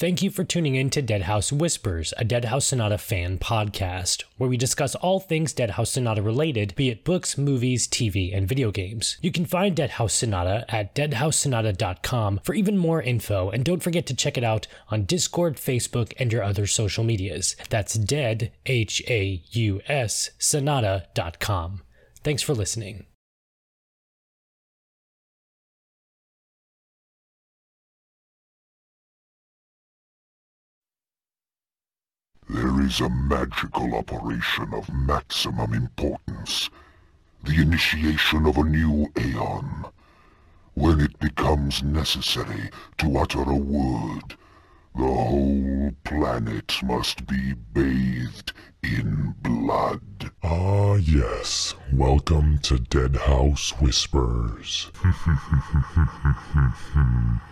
Thank you for tuning in to Deadhaus Whispers, a Deadhaus Sonata fan podcast, where we discuss all things Deadhaus Sonata related, be it books, movies, TV, and video games. You can find Deadhaus Sonata at deadhaussonata.com for even more info, and don't forget to check it out on Discord, Facebook, and your other social medias. That's dead, H A U S, sonata.com. Thanks for listening. There is a magical operation of maximum importance. The initiation of a new Aeon. When it becomes necessary to utter a word, the whole planet must be bathed in blood. Ah, yes. Welcome to Deadhaus Whispers.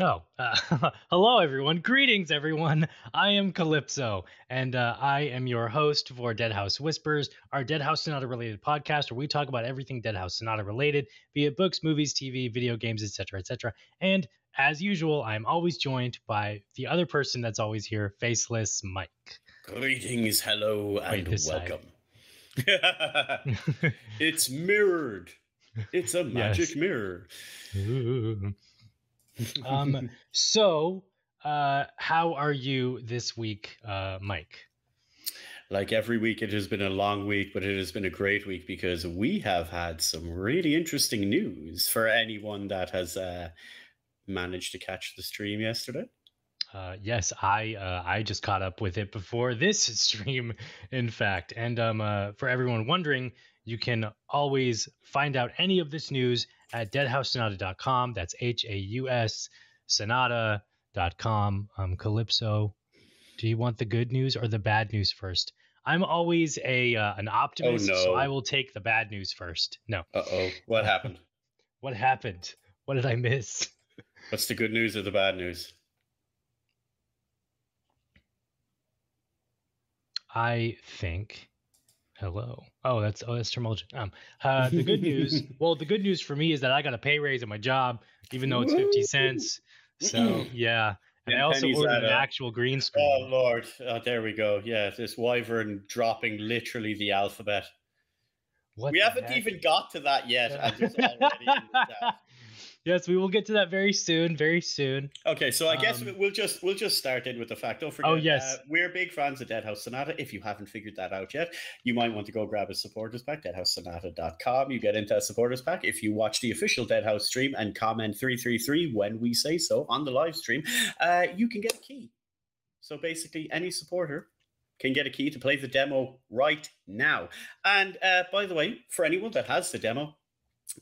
Oh, uh, hello everyone. Greetings everyone. I am Calypso, and uh, I am your host for Deadhaus Whispers, our Deadhaus Sonata related podcast where we talk about everything Deadhaus Sonata related, be it books, movies, TV, video games, etc., etc. And as usual, I am always joined by the other person that's always here, Faceless Mike. Greetings, hello, and welcome. it's mirrored. It's a magic Yes. mirror. Ooh. um, so, uh, how are you this week, uh, Mike? Like every week, it has been a long week, but it has been a great week because we have had some really interesting news for anyone that has uh, managed to catch the stream yesterday. Uh, yes, I uh, I just caught up with it before this stream, in fact. And um, uh, for everyone wondering, you can always find out any of this news at deadhaussonata.com. That's H A U S sonata.com. Um, Calypso, do you want the good news or the bad news first? I'm always a uh, an optimist, so no. I will take the bad news first. No, Uh oh, what happened? what happened? What did I miss? What's the good news or the bad news? I think. Hello. Oh, that's oh, that's Termulgin. Um, uh, the good news. well, the good news for me is that I got a pay raise at my job, even though it's fifty cents. So yeah, and I also ordered an up. actual green screen. Oh. Lord, oh, there we go. Yeah, this wyvern dropping literally the alphabet. What we the haven't heck? even got to that yet. yes, we will get to that very soon. Very soon. Okay, so I guess Um, we'll just we'll just start in with the fact. Don't forget. Oh, yes. uh, we're big fans of Deadhaus Sonata. If you haven't figured that out yet, you might want to go grab a supporters pack. DeadhausSonata.com. You get into a supporters pack if you watch the official Deadhaus stream and comment three three three when we say so on the live stream. Uh, you can get a key. So basically, any supporter can get a key to play the demo right now. And uh, by the way, for anyone that has the demo,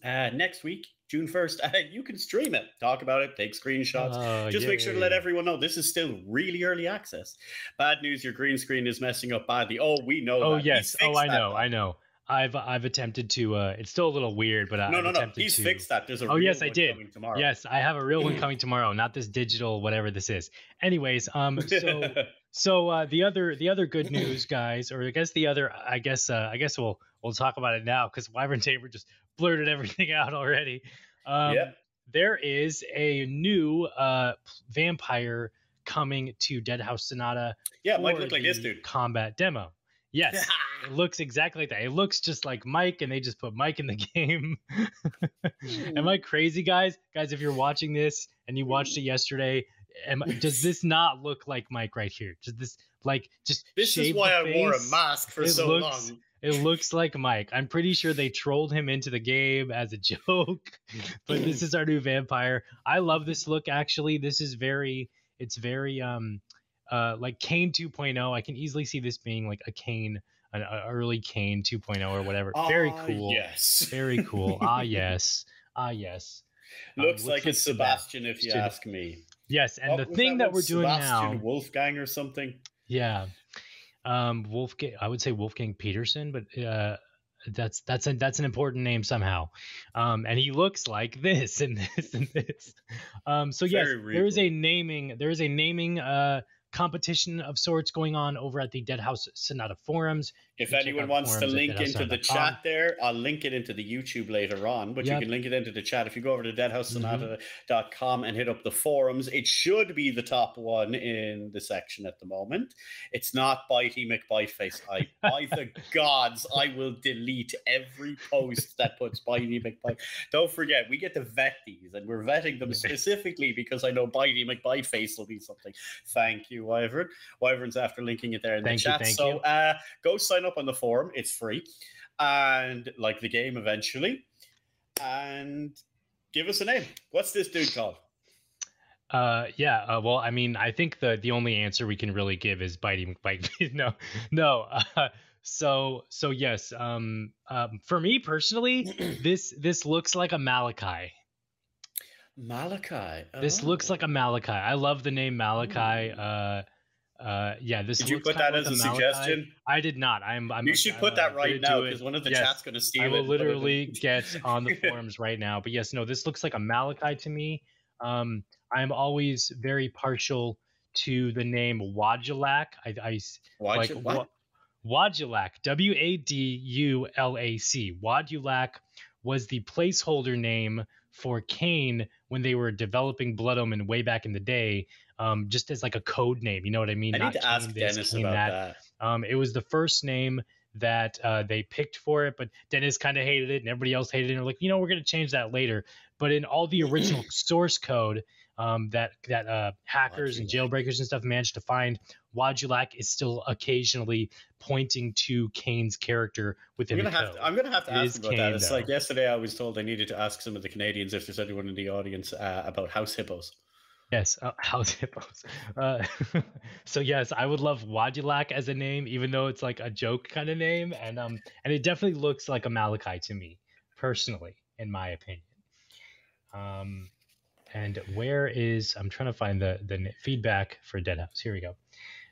uh, next week, June 1st, uh, you can stream it, talk about it, take screenshots. Oh, Just make sure to let everyone know this is still really early access. Bad news, your green screen is messing up badly. Oh, we know Oh that. Yes. Oh, I know. though. I know. I've I've attempted to. uh It's still a little weird, but I- No, I've no, no. He's to... fixed that. There's a Oh, real yes, I did. coming tomorrow. Yes, I have a real one coming tomorrow, not this digital whatever this is. Anyways, um, so so uh, the other the other good news, guys, or I guess the other, I guess uh, I guess we'll we'll talk about it now because Wyvern Tamer just blurted everything out already. Um, Yep. There is a new uh vampire coming to Deadhaus Sonata. yeah, it might for look like this dude. Combat demo. Yes. It looks exactly like that. It looks just like Mike, and they just put Mike in the game. Am I crazy, guys? Guys, if you're watching this and you watched it yesterday, am, does this not look like Mike right here? Does this like just This is why the I wore a mask for It so looks- long. It looks like Mike. I'm pretty sure they trolled him into the game as a joke, but this is our new vampire. I love this look. Actually, this is very. It's very um, uh, like Kain 2.0. I can easily see this being like a Kain, an early Kain 2.0 or whatever. very Ah, cool. Yes. Very cool. ah yes. Ah yes. Um, Looks like it's. Sebastian, if you ask me. Yes, and What the thing that, one? we're doing Sebastian now. Wolfgang or something. Yeah. Um Wolfgang I would say Wolfgang Petersen, but uh that's that's an that's an important name somehow. Um and he looks like this and this and this. Um so yes, there is a naming there is a naming uh competition of sorts going on over at the Deadhaus Sonata forums. If anyone wants to link into the chat there, I'll link it into the YouTube later on, but Yep. you can link it into the chat. If you go over to Mm-hmm. deadhaussonata.com and hit up the forums, it should be the top one in the section at the moment. It's not Bitey McBiteface. I, by the gods, I will delete every post that puts Bitey McBite. Don't forget, we get to vet these, and we're vetting them specifically because I know Bitey McBiteface will be something. Thank you, Wyvern. Wyvern's after linking it there in Thank the you, chat. thank so. Uh, go sign up on the forum. It's free. And like the game eventually. And give us a name. What's this dude called? Uh, yeah. Uh, well, I mean, I think the the only answer we can really give is Bitey McBite. no, no. Uh, so so yes. Um, um, for me personally, this this looks like a Malachi. Malachi. This looks Oh. like a Malachi. I love the name Malachi. Uh, uh, yeah. This Did you put that as a suggestion? I did not. I'm. I'm you should I'm, put that right now because one of the Yes. chat's going to steal I will it literally get on the forums right now. But yes, no, this looks like a Malachi to me. Um, I'm always very partial to the name Wadulak. I, I Why'd like you- what? Wa- Wadulak, W A D U L A C. Wadulak was the placeholder name for Kain when they were developing Blood Omen way back in the day, um, just as like a code name. You know what I mean? I Not need to ask this, Denis about that. that. Um, it was the first name that uh, they picked for it, but Denis kind of hated it, and everybody else hated it. And they're like, you know, we're going to change that later. But in all the original source code um, that that uh, hackers and jailbreakers and stuff managed to find, Wadulak is still occasionally pointing to Kain's character I'm within gonna the have to, I'm gonna have to It ask about that. It's though. like yesterday I was told I needed to ask some of the Canadians if there's anyone in the audience uh, about house hippos. Yes, uh, house hippos. Uh, so yes, I would love Wadulak as a name, even though it's like a joke kind of name, and um, and it definitely looks like a Malachi to me, personally, in my opinion. Um, and where is I'm trying to find the the feedback for Deadhaus. Here we go.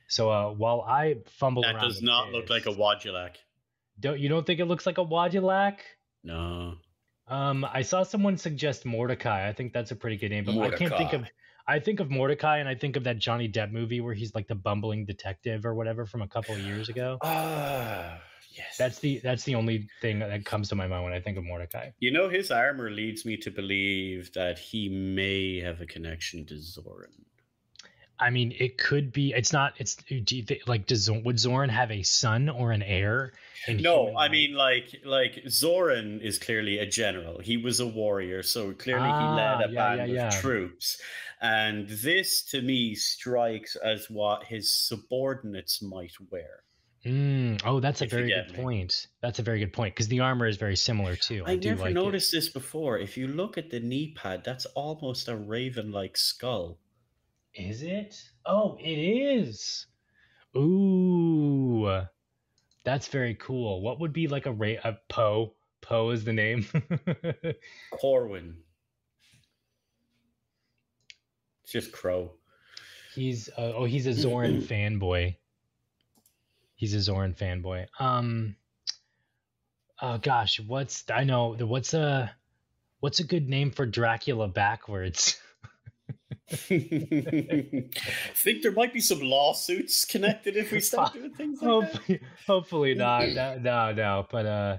So uh, while I fumble That does not look like a Wadulak. Don't you don't think it looks like a Wadulak? No. Um, I saw someone suggest Mordecai. I think that's a pretty good name, but I can't think of. I think of Mordecai, and I think of that Johnny Depp movie where he's like the bumbling detective or whatever from a couple of years ago. Ah, yes. That's the that's the only thing that comes to my mind when I think of Mordecai. You know, his armor leads me to believe that he may have a connection to Zoran. I mean, it could be. It's not. It's do you think, like does would Zoran have a son or an heir? No, I life? mean like like Zoran is clearly a general. He was a warrior, so clearly he led Ah, a yeah, band yeah, of troops. And this to me strikes as what his subordinates might wear. Mm, oh, that's a if very good me. point. That's a very good point because the armor is very similar too. I, I, never like it. noticed this before. If you look at the knee pad, that's almost a raven-like skull. Is it? Oh, it is. Ooh, that's very cool. What would be like a ra- a Poe? Poe is the name. Corwin. It's just Crow. he's uh, oh, he's a Zoran fanboy. He's a Zoran fanboy. Um. Oh gosh, what's I know the what's a what's a good name for Dracula backwards? I Think there might be some lawsuits connected if we start doing things like that? hopefully, hopefully not. No, no, no. But uh,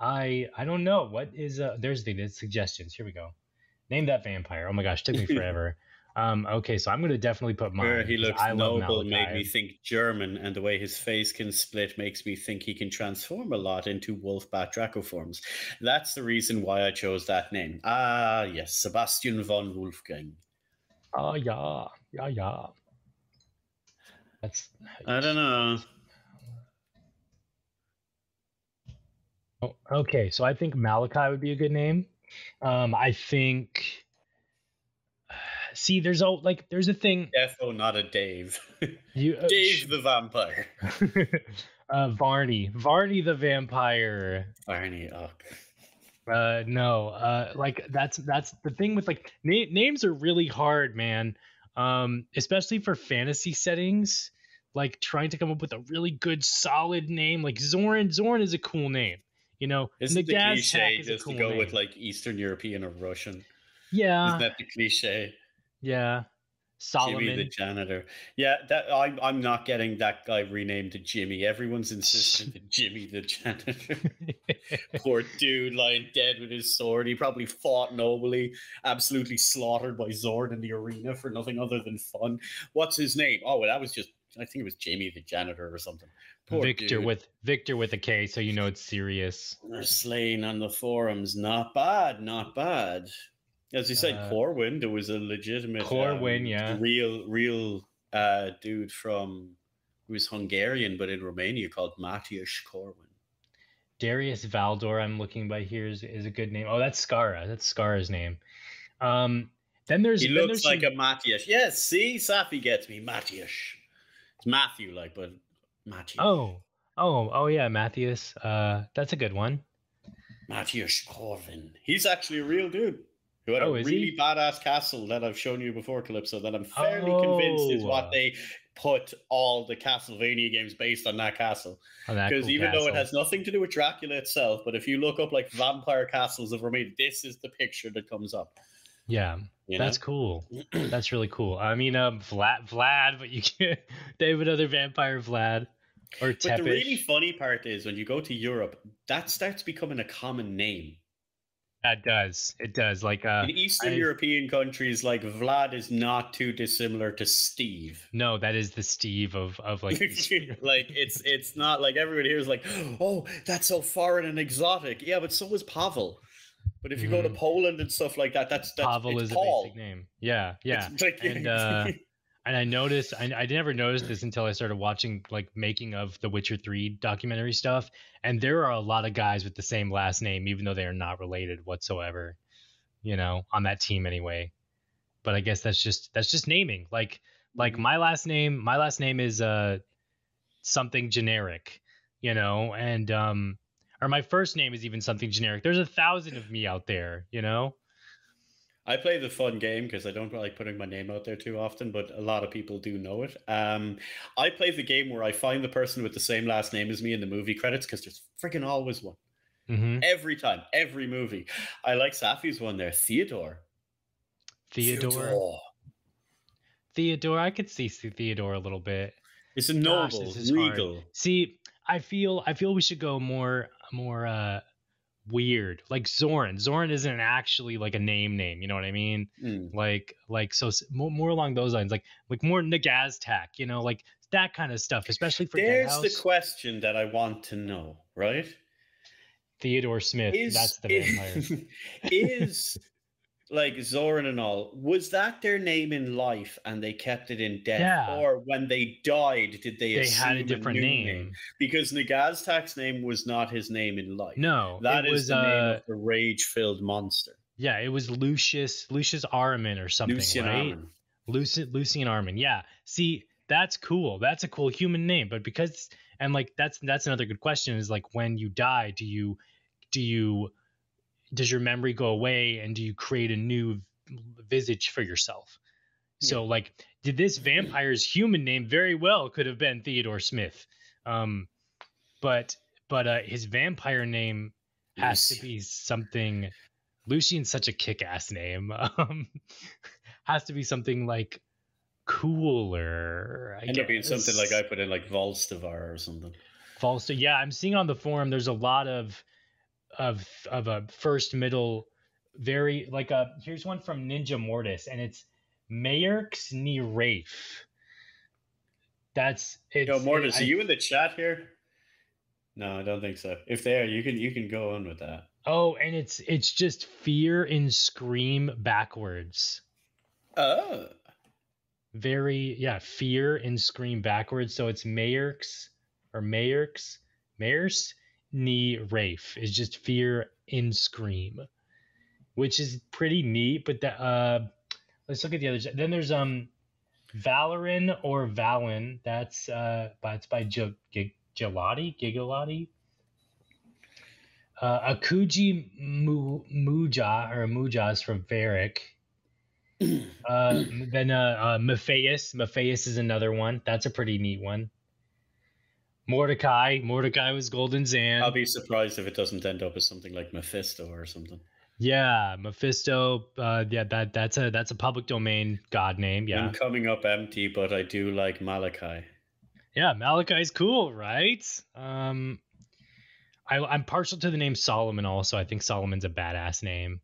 I I don't know what is uh. There's the, the suggestions. Here we go. Name that vampire. Oh my gosh, took me forever. Um. Okay, so I'm gonna definitely put mine. Where he looks I noble made me think German, and the way his face can split makes me think he can transform a lot into Wolfbat Draco forms. That's the reason why I chose that name. Ah, yes, Sebastian von Wolfgang. Oh yeah, yeah, yeah. That's. I don't know. Oh, okay, so I think Malachi would be a good name. Um, I think. See, there's a like, there's a thing. Defo, not a Dave. You, uh, Dave the vampire. uh, Varney, Varney the vampire. Varney, oh. Uh, no, uh, like that's that's the thing with like na- names are really hard, man. Um, especially for fantasy settings. Like trying to come up with a really good, solid name. Like Zoran, Zoran is a cool name. You know, Isn't the Nagaztak cliche is just cool to go name. with like Eastern European or Russian? yeah, Isn't that the cliche? Yeah. Solomon. Jimmy the janitor. Yeah, that I'm I'm not getting that guy renamed to Jimmy. Everyone's insisting to Jimmy the janitor. Poor dude lying dead with his sword. He probably fought nobly, absolutely slaughtered by Zord in the arena for nothing other than fun. What's his name? Oh, well, that was just I think it was Jamie the janitor or something. Poor Victor dude. with Victor with a K, so you know it's serious. Slain on the forums. Not bad, not bad. As you said, Uh, Corwin, there was a legitimate Corwin, yeah. real, real uh, dude from who was Hungarian, but in Romania called Matthias Corwin. Darius Valdor, I'm looking by here is, is a good name. Oh, that's Skara. That's Skara's name. Um, then there's He then looks there's like some- a Matthias. Yes, see, Safi gets me. Matthias. It's Matthew, like, but Matthias. oh oh oh yeah Matthias. Uh, that's a good one. Matthias Corwin. He's actually a real dude who had Oh, a really he? badass castle that I've shown you before, Calypso, that I'm fairly convinced is Oh. what they put all the Castlevania games based on that castle. That Because cool even though it has nothing to do with Dracula itself, but if you look up like vampire castles of Romania, this is the picture that comes up. yeah, You that's know? cool. That's really cool. I mean, um, Vlad, Vlad, but you can't They have another vampire Vlad or But the really funny part is when you go to Europe, that starts becoming a common name. That does it does like uh In Eastern I- European countries, like Vlad is not too dissimilar to Steve. no that is the Steve of of like like it's it's not like everybody here is like, oh, that's so foreign and exotic. Yeah, but so was Pavel. But if you go to Mhm. Poland and stuff like that, that's that's Pavel is Paul. a basic name. Yeah, yeah. Like- and uh and I noticed I, I never noticed this until I started watching like making of the Witcher 3 documentary stuff. And there are a lot of guys with the same last name even though they are not related whatsoever you know on that team anyway. But I guess that's just that's just naming. Like like Mm-hmm. my last name my last name is uh something generic you know? And um or my first name is even something generic. There's a thousand of me out there you know I play the fun game because I don't like putting my name out there too often, but a lot of people do know it. Um, I play the game where I find the person with the same last name as me in the movie credits because there's freaking always one. hmm Every time, every movie. I like Safi's one there, Theodore. Theodore. Theodore, I could see Theodore a little bit. It's a Gosh, noble, is hard. See, I feel I feel we should go more more uh weird. Like Zoran. Zoran isn't actually like a name name, you know what I mean? Mm. Like like so more, more along those lines. Like like more Nagaztak, you know, like that kind of stuff, especially for There's the question that I want to know, right? Theodore Smith, Is that's the vampire. is like Zoran and all, was that their name in life and they kept it in death? Yeah. Or when they died, did they they had a different new name. Because Nagaztak's name was not his name in life. No, that is was the uh name of the rage-filled monster. yeah, it was Lucius Lucius Armin or something, Lucian right? Armin. Lucy Lucian Armin. Yeah. See, that's cool. That's a cool human name. But because and like that's that's another good question is like when you die, do you do you does your memory go away and do you create a new visage for yourself? So like did this vampire's human name very well could have been Theodore Smith. Um but but uh his vampire name has to be something Lucian's such a kick-ass name. Um has to be something like cooler. I End up being something like. I put in like Volstivar or something. False. Yeah, I'm seeing on the forum. There's a lot of of of a first middle, very like a. Here's one from Ninja Mortis, and it's Mayerx ni Rafe. That's it's. Yo, Mortis, I- are you in the chat here? No, I don't think so. If they are, you can you can go on with that. Oh, and it's it's just fear and scream backwards. Oh, very yeah fear and scream backwards so it's mayerx or mayerx mayers ni rafe is just fear in scream which is pretty neat but that uh let's look at the others then there's um valorin or valin that's uh by it's by Gig- gelati gigalotti uh akuji Mu- muja or muja is from Varric. Uh, then uh, uh. Matthias is another one. That's a pretty neat one. Mordecai. Mordecai was Golden Zan. I'll be surprised if it doesn't end up as something like Mephisto or something. Yeah, Mephisto. Uh, yeah, that that's a that's a public domain god name. Yeah, I'm coming up empty, but I do like Malachi. yeah. Malachi's cool, right? Um, I, I'm partial to the name Solomon. Also, I think Solomon's a badass name.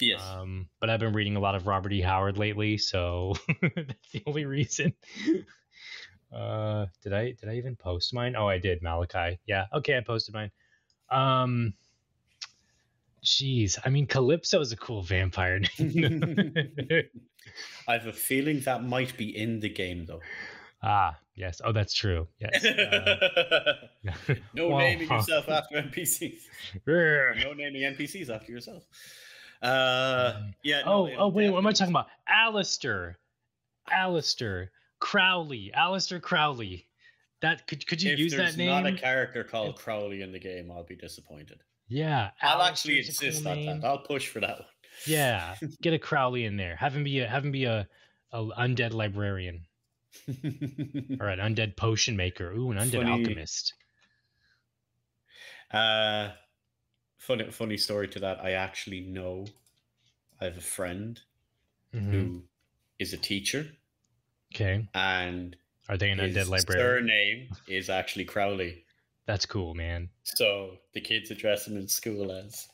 Yes. Um, but I've been reading a lot of Robert E. Howard lately, so that's the only reason. Uh, did I did I even post mine? Oh, I did. Malachi. Yeah. Okay, I posted mine. Um, jeez, I mean, Calypso is a cool vampire name. I have a feeling that might be in the game though. ah, yes. Oh, that's true. Yes. Uh, no Well, naming huh. yourself after NPCs. No naming NPCs after yourself. Uh, yeah. no, Oh, oh, wait, what am I talking about? Alistair. Alistair. Crowley. Aleister Crowley. That could could you If use that name? If there's not a character called Crowley in the game, I'll be disappointed. yeah. I'll actually insist on that. I'll push for that one. Yeah. Get a Crowley in there. Have him be a have him be a, a undead librarian or an undead potion maker. Ooh, an undead Funny- alchemist. uh, funny, funny story to that. I actually know. I have a friend Mhm. who is a teacher, Okay. and Are they an his undead librarian? surname is actually Crowley. That's cool, man. So the kids address him in school as.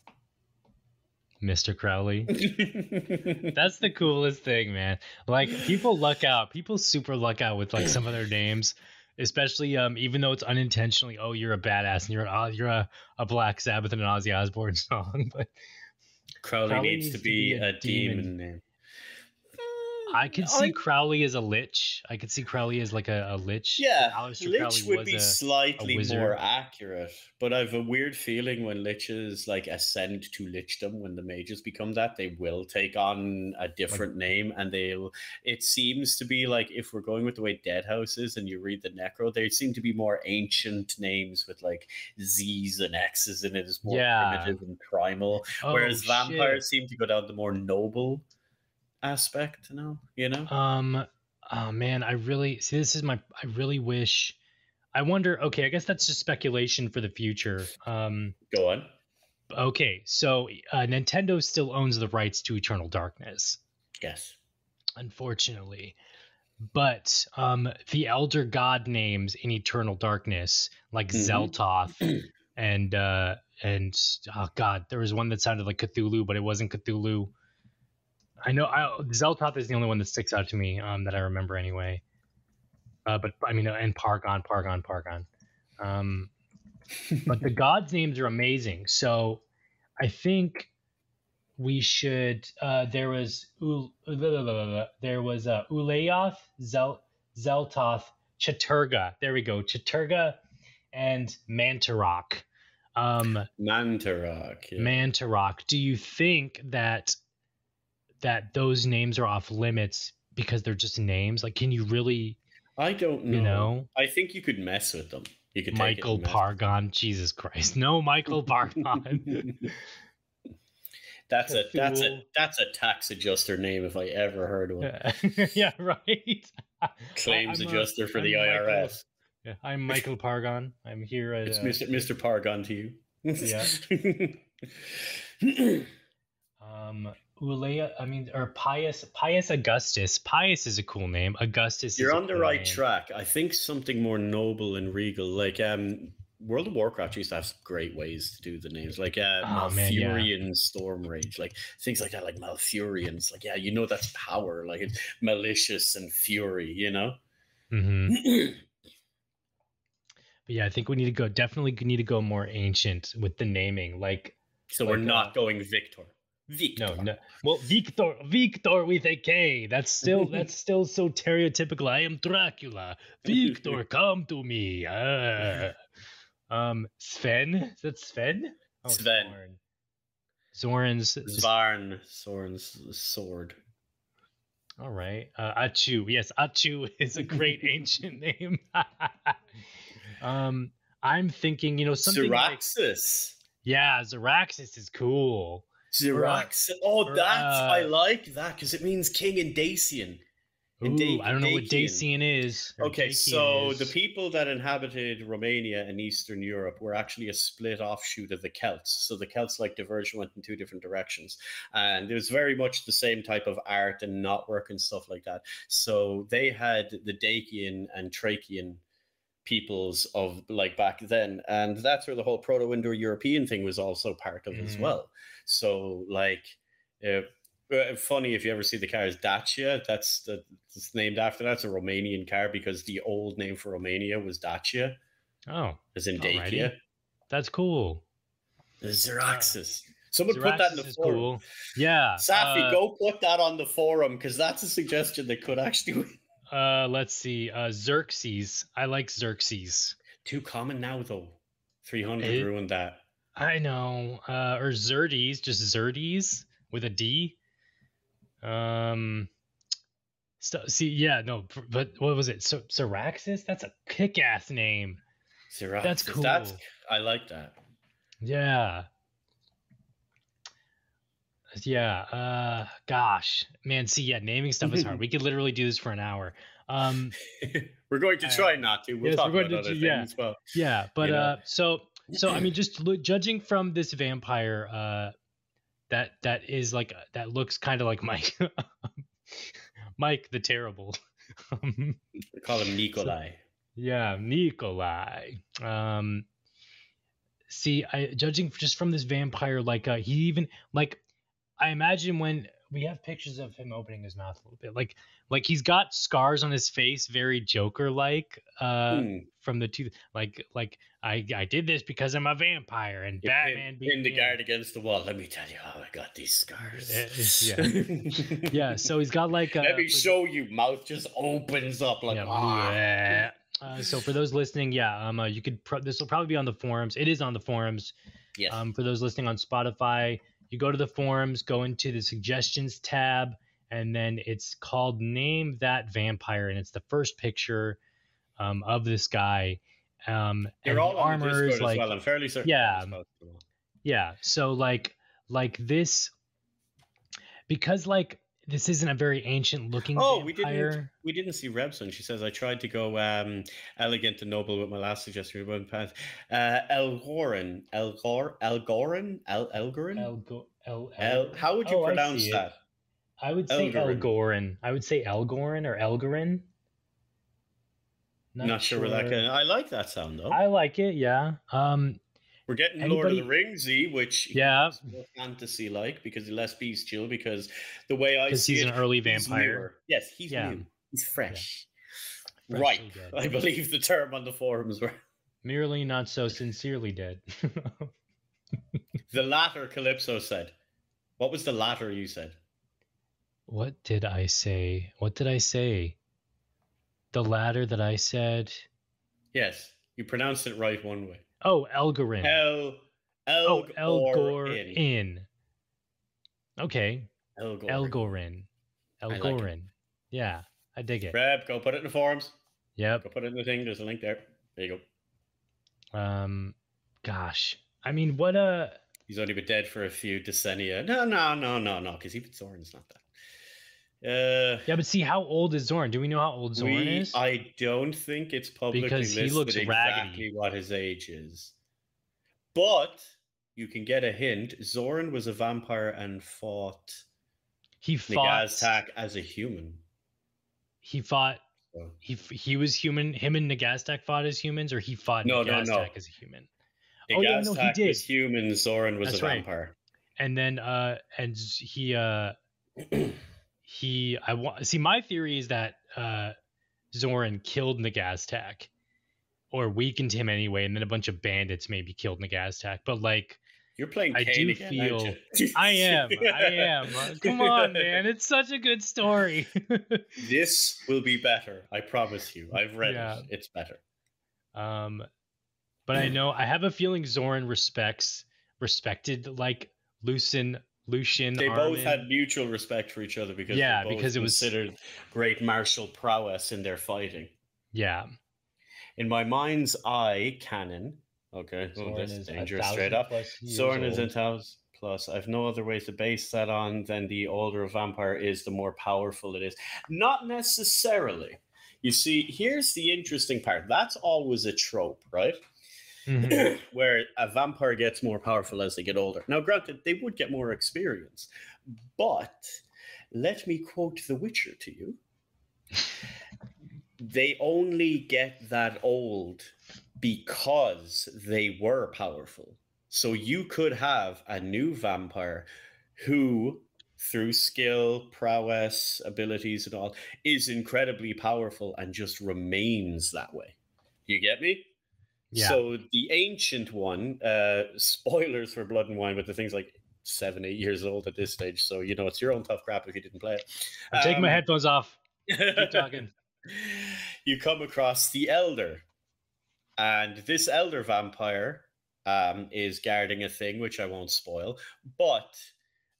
Mr. Crowley. That's the coolest thing, man. Like people luck out. People super luck out with like some of their names, especially um even though it's unintentionally. Oh, you're a badass and you're a, you're a, a Black Sabbath and an Ozzy Osbourne song. But Crowley, Crowley needs, to be, a, demon. name. I could see Crowley as a lich. I could see Crowley as like a, a lich. Yeah, Aleister Lich Crowley would be a- slightly wizard. more accurate, but I've a weird feeling when liches like ascend to lichdom, when the mages become that, they will take on a different name, and they'll. It seems to be like if we're going with the way Deadhaus is, and you read the Necro, they seem to be more ancient names with like Z's and X's in it, is more Yeah. primitive and primal, Oh, whereas shit. vampires seem to go down the more noble aspect. No, you know. Um. Oh man, I really see. This is my. I really wish. I wonder. Okay, I guess that's just speculation for the future. Um. Go on. Okay, so uh, Nintendo still owns the rights to Eternal Darkness, Yes. unfortunately. But um, the Elder God names in Eternal Darkness, like Mhm. Zeltoth and uh, and oh god, there was one that sounded like Cthulhu, but it wasn't Cthulhu. I know I, Zeltoth is the only one that sticks out to me um, that I remember anyway. Uh, but I mean, uh, and Pargon, Pargon, Pargon. Um, but the gods' names are amazing. So I think we should. Uh, there was Ul- there was uh, Ulyaoth, Zel- Zeltoth, Chattur'gha. There we go, Chattur'gha, and Mantorok. Um, Mantorok. yeah. Mantorok. Do you think that that those names are off limits because they're just names? Like, can you really, I don't know. you know, I think you could mess with them. You could Michael Pargon? Jesus Christ, no, Michael Pargon. that's a that's a that's a tax adjuster name if I ever heard one. yeah, right. Claims I'm, adjuster for the I'm Michael- IRS. Yeah, I'm Michael Pargon. I'm here at. It's uh, Mr. Mr. Pargon to you. Yeah. Um, Ulea, I mean, or Pius, Pius Augustus. Pius is a cool name. Augustus. You're on the cool right name. track. I think something more noble and regal, like um, World of Warcraft used to have some great ways to do the names, like uh, Oh, man, yeah. Malfurion, Stormrage, like things like that, like Malfurion. It's like, yeah, you know that's power, like it's malicious and fury, you know. Mhm. But yeah, I think we need to go. Definitely need to go more ancient with the naming. Like, So we're not uh, going Victor. Victor. no, no. Well, Victor, Victor with a K. That's still that's still so stereotypical. I am Dracula. Victor, come to me. Ah. Um, Sven. Is that Sven? Oh, Sven. Zorn. Zoran's. just- Varn, Soren's sword. All right. Uh, Achu. Yes, Achu is a great ancient name. um, I'm thinking, you know, something like Syraxis. yeah, Zaraxis is cool. Syraxis. Oh, that I uh, like that because it means king in Dacian. Ooh, Da- I don't know what Dacian. Is. Okay, Dacian so the people that inhabited Romania and Eastern Europe were actually a split offshoot of the Celts. So the Celts like diverged and went in two different directions. And it was very much the same type of art and knotwork and stuff like that. So they had the Dacian and Trachean peoples of like back then. And that's where the whole Proto Indo European thing was also part of as Mhm. well. So like uh, funny if you ever see the cars Dacia, that's the it's named after that. It's a Romanian car because the old name for Romania was Dacia, Oh, as in Alrighty. Dacia. that's cool. The Xeroxes. Someone put that in the forum. cool. Yeah. Safi, uh, go put that on the forum because that's a suggestion that could actually win. Uh, let's see. Uh, Xerxes. I like Xerxes. Too common now though. 300 It- ruined that. I know. Uh, or Xerdes, just Xerdes with a D. Um. So, see, yeah, no, but what was it? So, Xeraxis? That's a kick-ass name. Xeroxes. That's cool. That's I like that. Yeah. Yeah. Uh. Gosh, man. See, yeah, naming stuff is hard. we could literally do this for an hour. Um. we're going to Uh, try not to. We'll yes, talk about to other do- things yeah. as well. Yeah, but know? uh, so so I mean, just lo- judging from this vampire, uh, that that is like that looks kind of like Mike, Mike the Terrible. Call him Nikolai. yeah, Nikolai. Um, see, I judging just from this vampire, like uh, he even like I imagine when we have pictures of him opening his mouth a little bit, like like he's got scars on his face, very Joker like. Uh, Hmm. from the two like like I I did this because I'm a vampire and You Batman pin the guard against the wall. Let me tell you how I got these scars. Uh, Yeah, so he's got like a Let me for- show you. Mouth just opens up like yeah, ah. bleh. Uh, so for those listening, yeah, um, uh, you could pro- this will probably be on the forums. It is on the forums. Yes. Um, for those listening on Spotify, you go to the forums, go into the suggestions tab, and then it's called "Name That Vampire," and it's the first picture um, of this guy. Um, They're all the armor is like as well. I'm fairly certain. Yeah. that was possible. Yeah. So like like this because like this isn't a very ancient looking Oh, we didn't. We didn't see Rebson. She says I tried to go um, elegant and noble with my last suggestion. We went past uh, Elgoran, Elgor, Elgoran, El Elgoran. Elgo- El, El, how would you Oh, I pronounce it. that? I would say Elgoran. Elgoran. I would say Elgoran or Elgoran. Not, sure where that. Can, I like that sound though. I like it, yeah. Um We're getting Lord of the Anybody- Ringsy, which Yeah. fantasy like because less bestial. Because the way I see he's it, an early vampire. newer. Yes, he's Yeah. new. He's fresh. Freshly Right. I believe the term on the forums were Merely not so sincerely dead. the latter. Calypso said. What was the latter you said? what did I say? What did I say? The latter that I said. Yes, you pronounced it right one way. Oh, Elgorin. El oh, Elgor Elgor in. in. Okay. Elgor. Elgorin. like yeah, I dig it. Reb, go put it in the forums. Yep. Go put it in the thing. There's a link there. There you go. Um, gosh, I mean, what a He's only been dead for a few decennia. No, no, no, no, no, because even Zoran's not that. Uh, yeah. But see, how old is Zorn? Do we know how old Zorn we, is? I don't think it's publicly Because he looks exactly what his age is. But you can get a hint. Zorn was a vampire and fought he fought. Nagaztak as a human. He fought. So. He he was human. Him and Nagaztak fought as humans, or he fought No, no, Nagaztak no. as a human. Oh, yeah, no, he Nagaztak did. was human. Zoran was That's a right. vampire. And then uh, and he uh, he I want see. My theory is that uh, Zoran killed Nagaztak, or weakened him anyway, and then a bunch of bandits maybe killed Nagaztak. But like. You're playing I Kain do again, feel- I am. I am. Uh, Come on, man. It's such a good story. This will be better. I promise you. I've read Yeah. it. It's better. um, but I know I have a feeling Zoran respects respected like Lucian Lucian. They both had mutual respect for each other because Yeah, because it was- considered great martial prowess in their fighting. yeah. In my mind's eye, canon. Okay, oh, that's dangerous. Straight up. Zorn is a old. thousand plus. I've no other way to base that on than the older a vampire is, the more powerful it is. Not necessarily. You see, here's the interesting part. That's always a trope, right? Mhm. Where a vampire gets more powerful as they get older. Now, granted, they would get more experience, but let me quote The Witcher to you. They only get that old because they were powerful. So you could have a new vampire who, through skill, prowess, abilities, and all, is incredibly powerful and just remains that way. You get me? Yeah. So the ancient one, uh, spoilers for Blood and Wine, but the thing's like seven, eight years old at this stage. So you know it's your own tough crap if you didn't play it. I'm taking my Um, headphones off. Keep talking. you come across the elder and this elder vampire um, is guarding a thing which i won't spoil but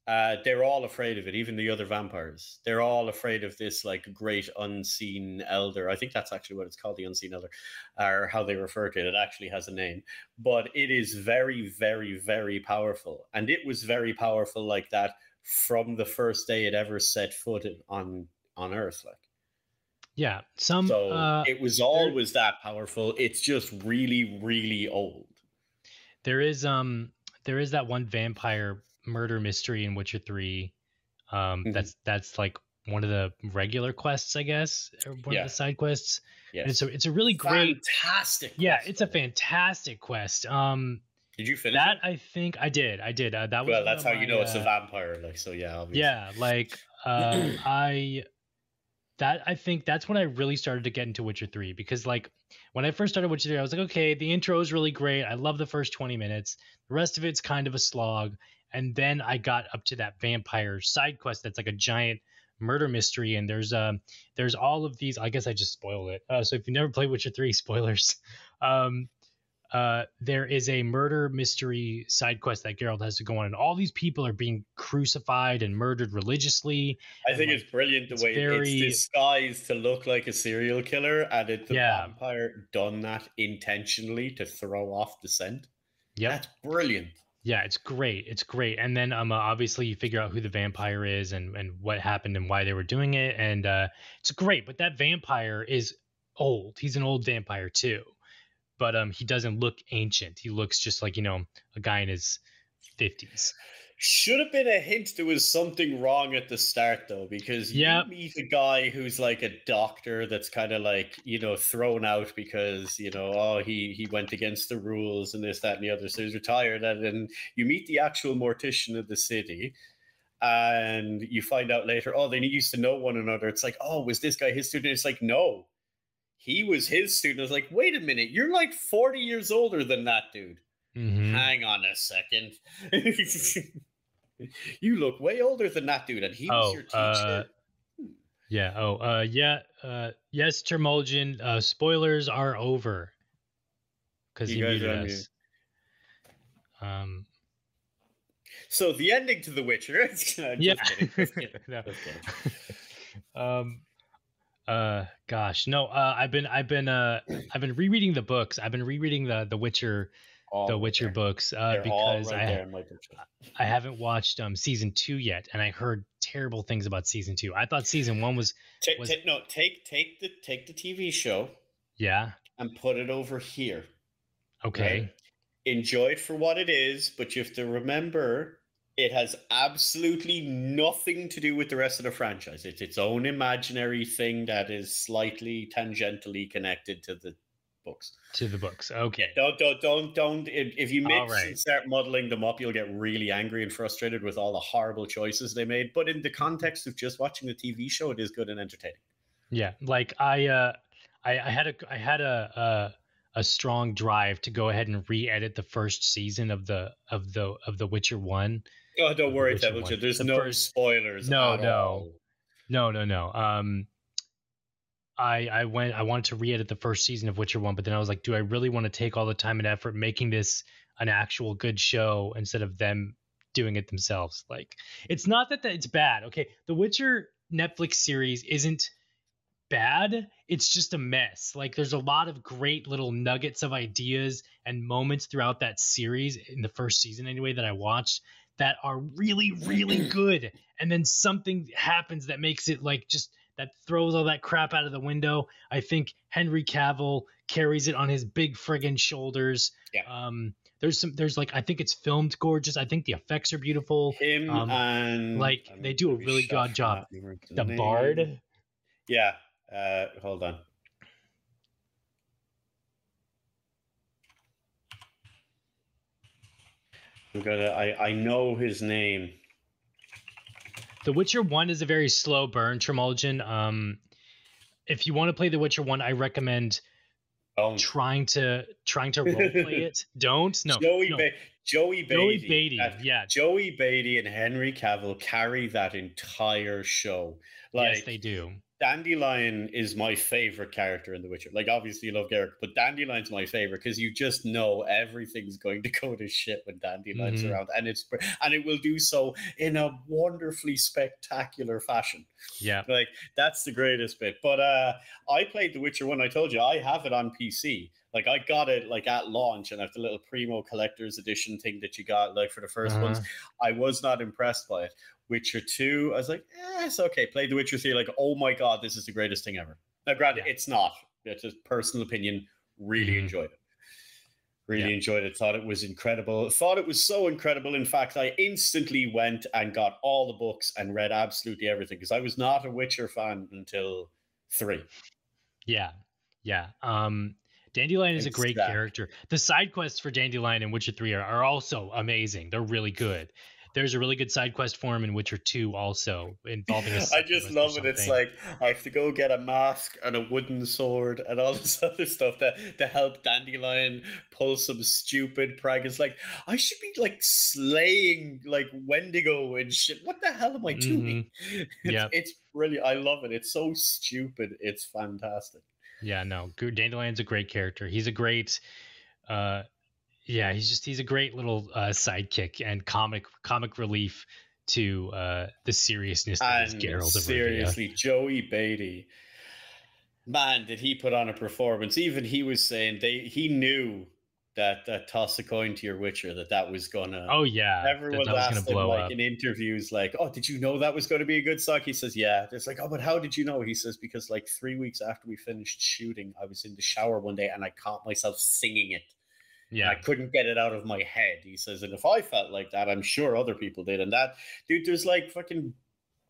uh, they're all afraid of it even the other vampires they're all afraid of this like great unseen elder i think that's actually what it's called the unseen elder or how they refer to it it actually has a name but it is very very very powerful and it was very powerful like that from the first day it ever set foot on on earth like Yeah. Some so uh, it was always that powerful. It's just really, really old. there is um there is that one vampire murder mystery in Witcher 3. Um Mhm. that's that's like one of the regular quests, I guess, or one Yeah. of the side quests. And Yes. it's a it's a really great fantastic. Yeah, quest, it's a fantastic quest. Um Did you finish that it? I think I did. I did. Uh, that was Well, that's of how you my, know it's a uh, vampire. Like so, yeah. Obviously. Yeah, like uh, I that I think that's when I really started to get into Witcher 3 because like when I first started Witcher 3 I was like okay, the intro is really great. I love the first 20 minutes. The rest of it's kind of a slog and then I got up to that vampire side quest that's like a giant murder mystery and there's um there's all of these I guess I just spoiled it. Uh, so if you never played Witcher 3 spoilers. Um uh, there is a murder mystery side quest that Geralt has to go on, and all these people are being crucified and murdered religiously. I think like, it's brilliant the it's way very- it's disguised to look like a serial killer, and it the Yeah. vampire done that intentionally to throw off the scent. Yep. That's brilliant. Yeah, it's great. It's great. And then um, uh, obviously you figure out who the vampire is and and what happened and why they were doing it, and uh, it's great. But that vampire is old. He's an old vampire too, but um, he doesn't look ancient. He looks just like you know a guy in his fifties. Should have been a hint there was something wrong at the start though, because Yep. you meet a guy who's like a doctor that's kind of like, you know, thrown out because, you know, oh he he went against the rules and this, that, and the other. So he's retired. And then you meet the actual mortician of the city. And you find out later, oh, they used to know one another. It's like, oh, was this guy his student? It's like, no, he was his student. I was like, wait a minute, you're like 40 years older than that dude. Mm-hmm. Hang on a second. you look way older than that dude, and he was Oh, your teacher. uh, Yeah. Oh, uh, yeah. Uh, yes, Termulgin. Uh, spoilers are over. Because he muted us. Um. so the ending to The Witcher. Yeah. kidding, just kidding, No. um. Uh. Gosh. No. Uh. I've been. I've been. Uh. I've been rereading the books. I've been rereading the the Witcher All the Witcher there. books uh, because right I there in my picture. I haven't watched um season two yet, and I heard terrible things about season two. I thought season one was Ta- was- ta- no, take take the take the TV show yeah and put it over here. okay. Right? Enjoy it for what it is, but you have to remember it has absolutely nothing to do with the rest of the franchise. It's its own imaginary thing that is slightly tangentially connected to the books. To the books. Okay. Don't don't don't don't. If, you mix right. and start muddling them up, you'll get really angry and frustrated with all the horrible choices they made. But in the context of just watching the TV show, it is good and entertaining. Yeah, like I, uh, I, I had a, I had a, a, a strong drive to go ahead and re-edit the first season of the, of the, of The Witcher One. Oh, don't worry, Witcher Devil. There's The no first- spoilers. No, no. all. No, no, no. Um, I, I went, I wanted to re-edit the first season of Witcher One, but then I was like, do I really want to take all the time and effort making this an actual good show instead of them doing it themselves? Like, it's not that, that it's bad. Okay, The Witcher Netflix series isn't bad it's just a mess like there's a lot of great little nuggets of ideas and moments throughout that series in the first season anyway that i watched that are really really good and then something happens that makes it like just that throws all that crap out of the window. I think Henry Cavill carries it on his big friggin' shoulders. Yeah. Um, there's some, there's like, I think it's filmed gorgeous. I think the effects are beautiful. Him Um, and like, they do a really good job. at me with The name. Bard. Yeah. Uh, hold on. I'm gonna. I I know his name. The Witcher One is a very slow burn, Temujin. Um, if you want to play The Witcher One, I recommend Don't. trying to trying to role play it. Don't no Joey no. Ba- Joey Batey. Joey Batey. That- Yeah, Joey Batey and Henry Cavill carry that entire show. Like yes, they do. Dandelion is my favorite character in The Witcher. Like, obviously, you love Geralt, but Dandelion's my favorite because you just know everything's going to go to shit when Dandelion's Mhm. around, and it's and it will do so in a wonderfully spectacular fashion. Yeah, Like, that's the greatest bit. But uh I played The Witcher one. I told you I have it on PC. Like, I got it like at launch, and I have the little primo collector's edition thing that you got like for the 1st ones. Uh-huh. I was not impressed by it. Witcher 2, I was like, eh, it's okay. Played The Witcher 3, like, oh my god, this is the greatest thing ever. Now, granted, Yeah. it's not. It's just personal opinion. Really Mhm. enjoyed it. Really Yeah. enjoyed it. Thought it was incredible. Thought it was so incredible. In fact, I instantly went and got all the books and read absolutely everything because I was not a Witcher fan until three. Yeah, yeah. Um, Dandelion is a great character. The side quests for Dandelion and Witcher Three are, are also amazing. They're really good. There's a really good side quest for him in Witcher Two, also involving a. I just love it. It's like I have to go get a mask and a wooden sword and all this other stuff to, to help Dandelion pull some stupid prank. It's like I should be like slaying like Wendigo and shit. What the hell am I doing? It's, Yep. it's brilliant. I love it. It's so stupid. It's fantastic. Yeah, no, Dandelion's a great character. He's a great, uh, yeah, he's just he's a great little uh, sidekick and comic comic relief to uh, the seriousness that is And Geralt of Rivia. seriously, Joey Batey, man, did he put on a performance? Even he was saying they he knew that that toss a coin to your Witcher that that was gonna. Oh yeah, Everyone that, was asked him like up. in interviews, like, "Oh, did you know that was going to be a good suck?" He says, "Yeah." It's like, "Oh, but how did you know?" He says, "Because like three weeks after we finished shooting, I was in the shower one day and I caught myself singing it. Yeah, I couldn't get it out of my head." He says, "And if I felt like that, I'm sure other people did." And that, dude, there's like fucking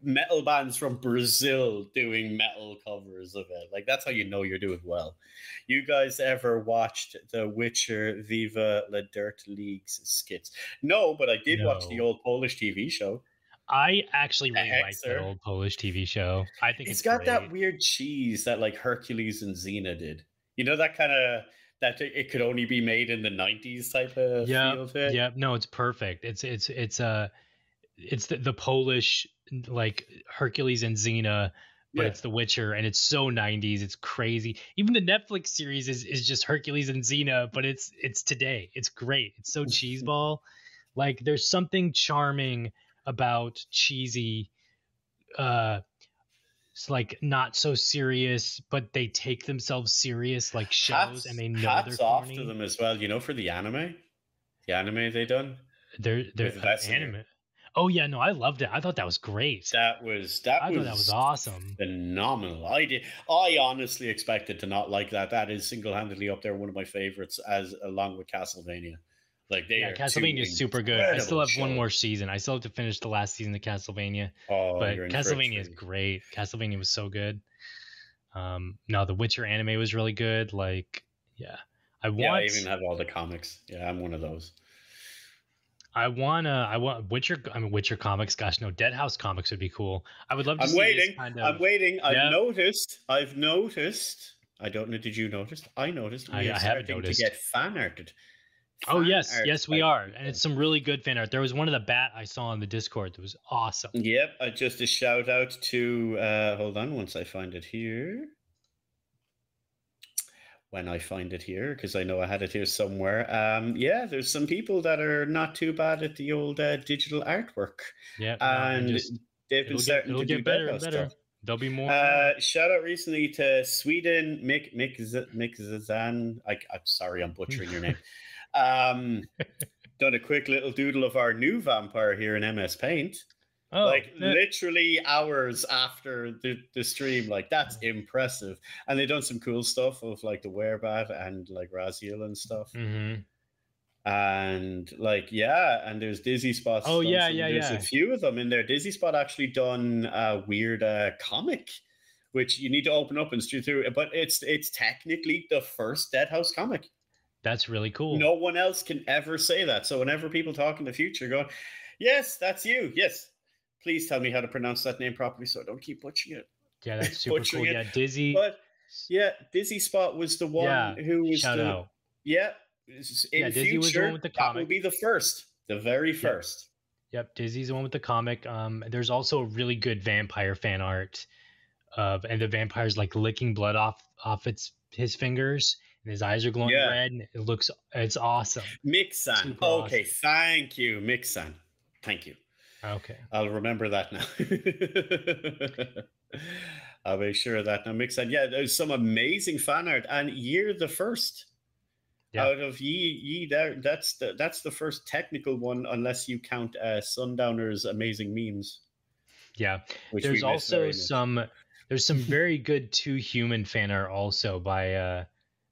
metal bands from Brazil doing metal covers of it. Like that's how you know you're doing well. You guys ever watched the Witcher Viva La Dirt League's skits? No, but I did watch the old Polish TV show. I actually really Heck, like that old Polish TV show. I think it's it's got that weird cheese that like Hercules and Xena did. You know that kind of that it could only be made in the '90s type of Yeah. Yeah, no, it's perfect. It's it's it's uh it's the, the Polish like Hercules and Xena, but Yeah. it's The Witcher, and it's so '90s. It's crazy. Even the Netflix series is is just Hercules and Xena, but it's it's today. It's great. It's so cheeseball. Like there's something charming about cheesy. uh it's like not so serious, but they take themselves serious like shows, and they know hats they're off corny. to them as well. You know, for the anime, the anime they done. They're they're uh, anime. Oh yeah, no, I loved it. I thought that was great. That was that I was thought that was awesome. phenomenal. I did. I honestly expected to not like that. That is single handedly up there, one of my favorites, as along with Castlevania. Like they Yeah, are Castlevania is super good. I still have one more season. I still have to finish the last season of Castlevania, Oh, but you're in for a Castlevania is great. Castlevania was so good. Um, no, the Witcher anime was really good. Like, yeah, I want, Yeah, I even have all the comics. Yeah, I'm one of those. I want, uh, I want Witcher. I mean, Witcher comics. Gosh, no, Deadhaus comics would be cool. I would love to I'm see waiting. This kind I'm of, waiting. I've Yeah. noticed. I've noticed. I don't know. Did you notice? I noticed. I- we are I haven't starting noticed. to get fan arted. Oh yes, yes we are, and it's some really good fan art. There was one of the bat I saw on the Discord that was awesome. Yep, uh, just a shout out to uh hold on once I find it here. When I find it here, because I know I had it here somewhere. Um yeah, there's some people that are not too bad at the old uh, digital artwork. Yeah, And just- they've been it'll get- to get do better and better. stuff. there'll be more. Uh, shout out recently to Sweden, Mick Mick Z- Mick Zazan. I, I'm sorry, I'm butchering your name. Um, done a quick little doodle of our new vampire here in MS Paint. Oh, like literally hours after the, the stream. Like that's impressive. And they've done some cool stuff of like the werebat and like Raziel and stuff. mhm. And like yeah, and there's Dizzy Spots. Oh, yeah, some- yeah, There's yeah. a few of them in there. Dizzy Spot actually done a weird uh, comic, which you need to open up and stream through. But it's it's technically the first Deadhaus comic. That's really cool. No one else can ever say that. So whenever people talk in the future, going, "Yes, that's you. Yes, please tell me how to pronounce that name properly, so I don't keep butchering it." Yeah, that's super cool. It, Yeah, Dizzy. But yeah, Dizzy Spot was the one Yeah, who was shout the out. yeah. In Yeah, Dizzy future, was the one with the that will be the first, the very first. Yep, Dizzy's the one with the comic. Um, there's also a really good vampire fan art of, and the vampire's like licking blood off off its his fingers, and his eyes are glowing Yeah. red. And it looks, it's awesome. Mixon. Okay, awesome. thank you, Mixon. Thank you. Okay. I'll remember that now. I'll make sure of that now. Mixon. Yeah, there's some amazing fan art, and year the first. Yeah. Out of ye ye there, that's the that's the first technical one, unless you count uh, Sundowner's amazing memes. Yeah. There's also some there's some very good Too Human fan art also by uh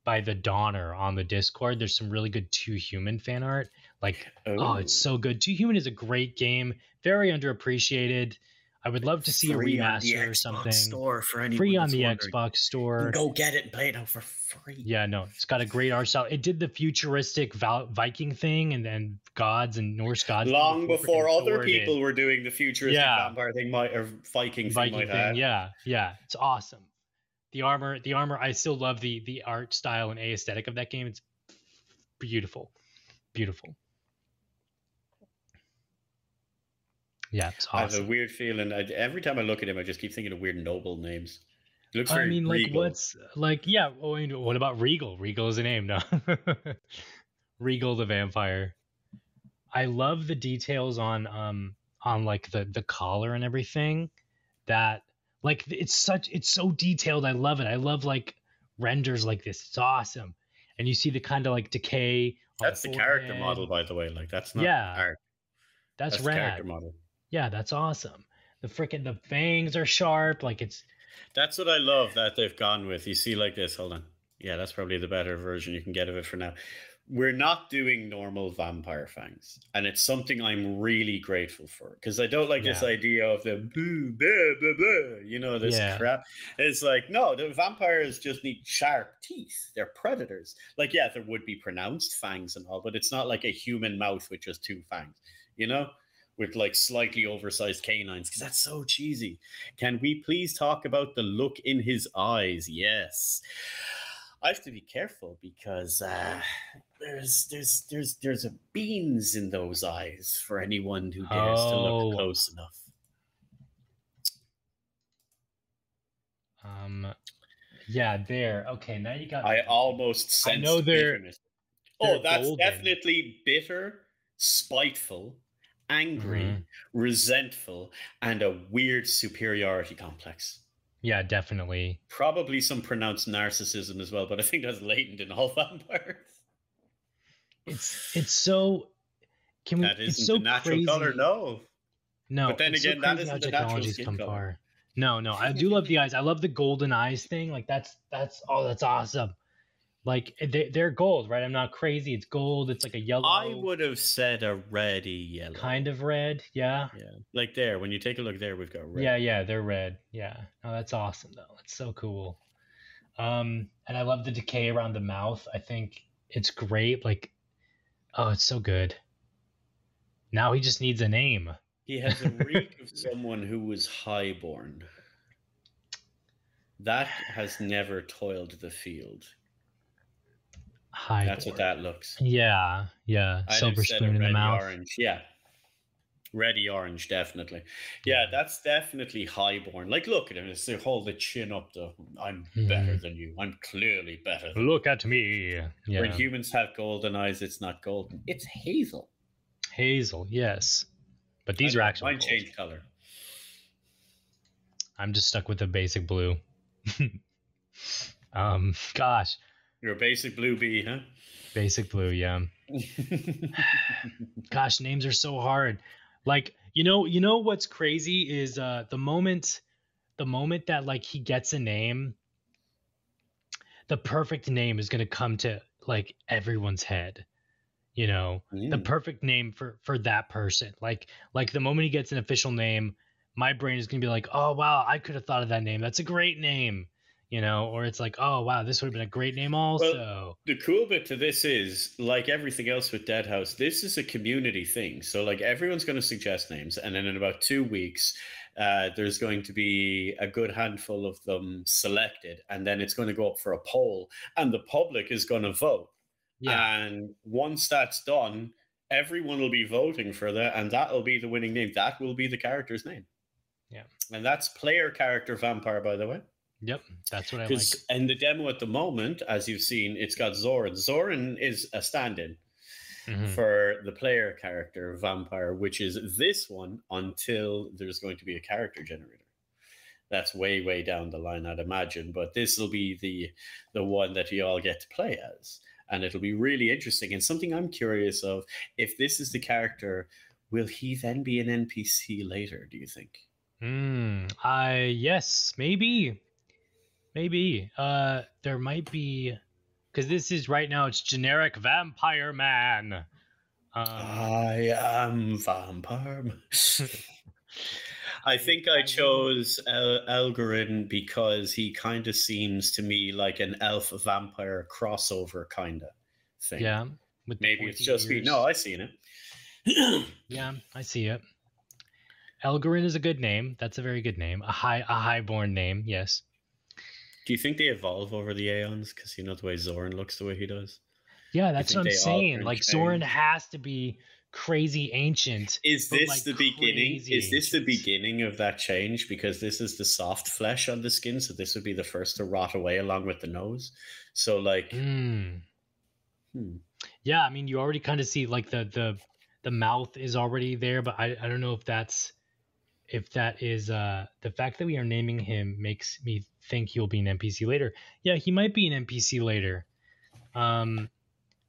by the Donner on the Discord. There's some really good Too Human fan art. Like oh, it's oh. so good. Too Human is a great game, very underappreciated. I would love to see a Free on the remaster or Xbox something. Store for anyone Free on the wondering. Xbox store. Go get it and play it now for free. Yeah, no, it's got a great art style. It did the futuristic Viking thing and then gods and Norse gods. Long before other people were doing the futuristic Yeah. vampire thing, might or Viking, thing Viking might thing. Yeah, yeah, it's awesome. The armor, the armor. I still love the the art style and aesthetic of that game. It's beautiful, beautiful. Yeah, it's awesome. I have a weird feeling. I, every time I look at him, I just keep thinking of weird noble names. It looks I mean, like, regal. what's like? Yeah. Oh, what about Regal? Regal is a name, no? Regal the vampire. I love the details on um on like the the collar and everything. That like it's such it's so detailed. I love it. I love like renders like this. It's awesome. And you see the kind of like decay. That's the character model, by the way. Like that's not Yeah, art. That's, That's the character rad. model. Yeah, that's awesome. The freaking the fangs are sharp. Like it's That's what I love that they've gone with. You see, like this. Hold on. Yeah, that's probably the better version you can get of it for now. We're not doing normal vampire fangs, and it's something I'm really grateful for because I don't like this idea of the boo, blah, blah, blah, you know, this Yeah. crap. It's like, no, the vampires just need sharp teeth. They're predators. Like, yeah, there would be pronounced fangs and all, but it's not like a human mouth with just two fangs, you know? With like slightly oversized canines, because that's so cheesy. Can we please talk about the look in his eyes? Yes. I have to be careful because uh, there's there's there's there's a beans in those eyes for anyone who dares to Oh. look close enough. um yeah, there. Okay, now you got I almost I sense know they're- bitterness. Oh, they're that's golden. definitely bitter, spiteful, angry, Mhm. resentful, and a weird superiority complex. Yeah, definitely. Probably some pronounced narcissism as well, but I think that's latent in all vampires. It's it's so can we That it's so the natural crazy. color, no. No, But then it's so again, that isn't the natural technology's come color. far. No, no, I do love the eyes. I love the golden eyes thing. Like that's that's oh, that's awesome. Like they, they're gold, right? I'm not crazy. It's gold. It's like a yellow, I would have said a reddy yellow. kind of red. Yeah, Yeah. Like there, when you take a look there, we've got red. yeah, yeah. They're red. Yeah. Oh, that's awesome though. It's so cool. Um, and I love the decay around the mouth. I think it's great. Like, oh, it's so good. Now he just needs a name. He has a reek of someone who was highborn. That has never toiled the field. Hi. That's what that looks. Yeah, yeah. I'd Silver spoon in the mouth. Orange. Yeah. Ready orange, definitely. Yeah, that's definitely highborn. Like, look at him. It's to hold the chin up. The I'm better Mhm. than you. I'm clearly better. Look at me. Yeah. When humans have golden eyes, it's not golden. It's hazel. Hazel, yes. But these I are actually actual. Mine gold. changed color. I'm just stuck with the basic blue. um, gosh, You're a basic blue bee, huh? Basic blue, yeah. Gosh, names are so hard. Like, you know, you know what's crazy is uh the moment the moment that like he gets a name, the perfect name is gonna come to like everyone's head. You know, the Mm. perfect name for for that person. Like like the moment he gets an official name, my brain is gonna be like, oh wow, I could have thought of that name. That's a great name. You know, or it's like, oh wow, this would have been a great name also. The cool bit to this is, like everything else with Deadhaus, this is a community thing. So, like, everyone's going to suggest names, and then in about two weeks, uh, there's going to be a good handful of them selected, and then it's going to go up for a poll, and the public is going to vote. yeah. And once that's done, everyone will be voting for that, and that will be the winning name. That will be the character's name. Yeah. And that's player character vampire, by the way. Yep. That's what I like. In the demo at the moment, as you've seen, it's got Zoran. Zoran is a stand-in Mhm. for the player character vampire, which is this one until there's going to be a character generator. That's way, way down the line, I'd imagine. But this will be the the one that you all get to play as, and it'll be really interesting. And something I'm curious of: if this is the character, will he then be an NPC later? Do you think? Mm, I yes, maybe, maybe. Uh, there might be, because this is right now. It's generic vampire man. Um, I am vampire. I think I I chose El- Elgarin because he kind of seems to me like an elf vampire crossover kind of thing. yeah. with Maybe it's pointy just me. No, I seen it. Yeah, I see it. Elgarin is a good name. That's a very good name. A high, a highborn name. Yes. Do you think they evolve over the aeons? Because you know the way Zoran looks the way he does. Yeah, that's what I'm saying. Like Zoran change? has to be crazy ancient. Is this like, the beginning? Is this the beginning of that change? Because this is the soft flesh on the skin, so this would be the first to rot away along with the nose. So, like, Mm. hmm. Yeah, I mean, you already kind of see like the the the mouth is already there, but I I don't know if that's if that is uh the fact that we are naming him makes me think he'll be an NPC later. Yeah, he might be an NPC later. Um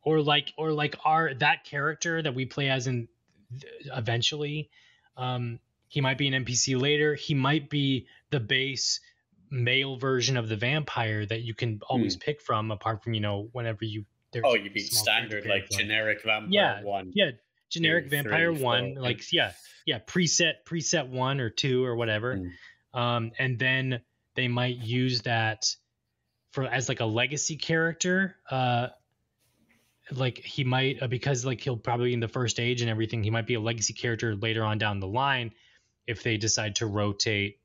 or like or like our that character that we play as in eventually um he might be an NPC later. He might be the base male version of the vampire that you can always pick from apart from, you know, whenever you there's oh, you mean standard like on. generic vampire Yeah, one? yeah generic two, vampire three, one four, like yeah yeah preset preset one or two or whatever Mm. um and then they might use that for as like a legacy character uh like he might uh, because like he'll probably in the first age and everything he might be a legacy character later on down the line if they decide to rotate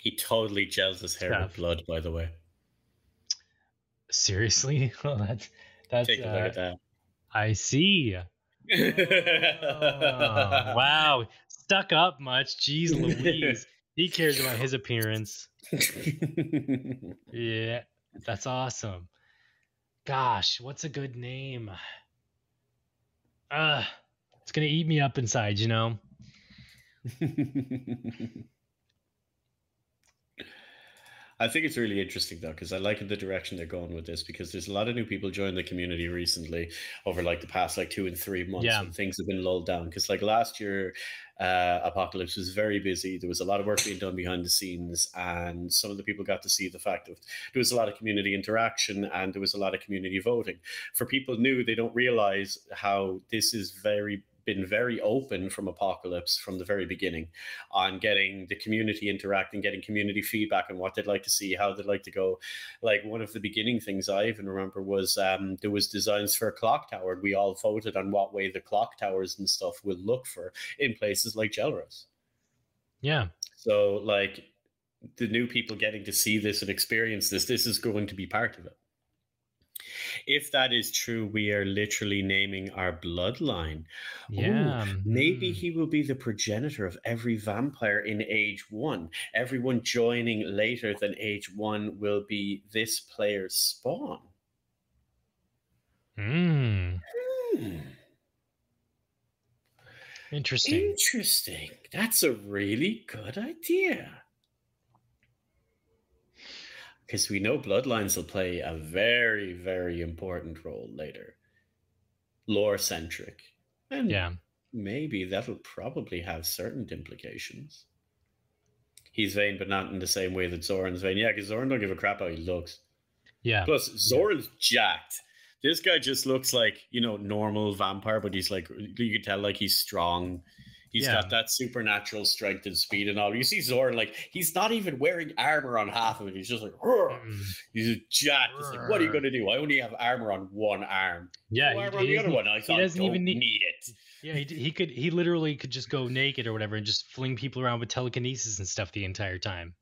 He totally gels his hair with blood. By the way, seriously? Well that's that's take a look uh, at i see. Oh, wow. Stuck up much. Jeez louise he cares about his appearance Yeah, that's awesome. Gosh, what's a good name? Uh, it's gonna eat me up inside, you know. I think it's really interesting though, because I like the direction they're going with this. Because there's a lot of new people joining the community recently over like the past like two and three months, Yeah. and things have been lulled down. Because like last year, uh, Apocalypse was very busy. There was a lot of work being done behind the scenes, and some of the people got to see the fact of there was a lot of community interaction and there was a lot of community voting. For people new, they don't realize how this is very been very open from Apocalypse from the very beginning on getting the community interacting, getting community feedback on what they'd like to see, how they'd like to go. Like one of the beginning things I even remember was um, there was designs for a clock tower. and We all voted on what way the clock towers and stuff would look for in places like Gelros. Yeah, So like the new people getting to see this and experience this, this is going to be part of it. If that is true, we are literally naming our bloodline. yeah. Maybe mm. he will be the progenitor of every vampire in age one. Everyone joining later than age one will be this player's spawn. Mm, Hmm, interesting. interesting. That's a really good idea. Because we know bloodlines will play a very, very important role later. Lore centric. And Yeah. maybe that'll probably have certain implications. He's vain, but not in the same way that Zoran's vain. Yeah, because Zoran don't give a crap how he looks. Yeah. Plus, Zoran's jacked. This guy just looks like, you know, normal vampire, but he's like, you can tell like he's strong. He's Yeah. got that supernatural strength and speed and all. You see Zorn, like, he's not even wearing armor on half of it. He's just like, Mm. he's. It's like, what are you going to do? I only have armor on one arm. Yeah. No he- armor he on the other one. I thought, doesn't even need- need it. Yeah, he, he could he literally could just go naked or whatever and just fling people around with telekinesis and stuff the entire time.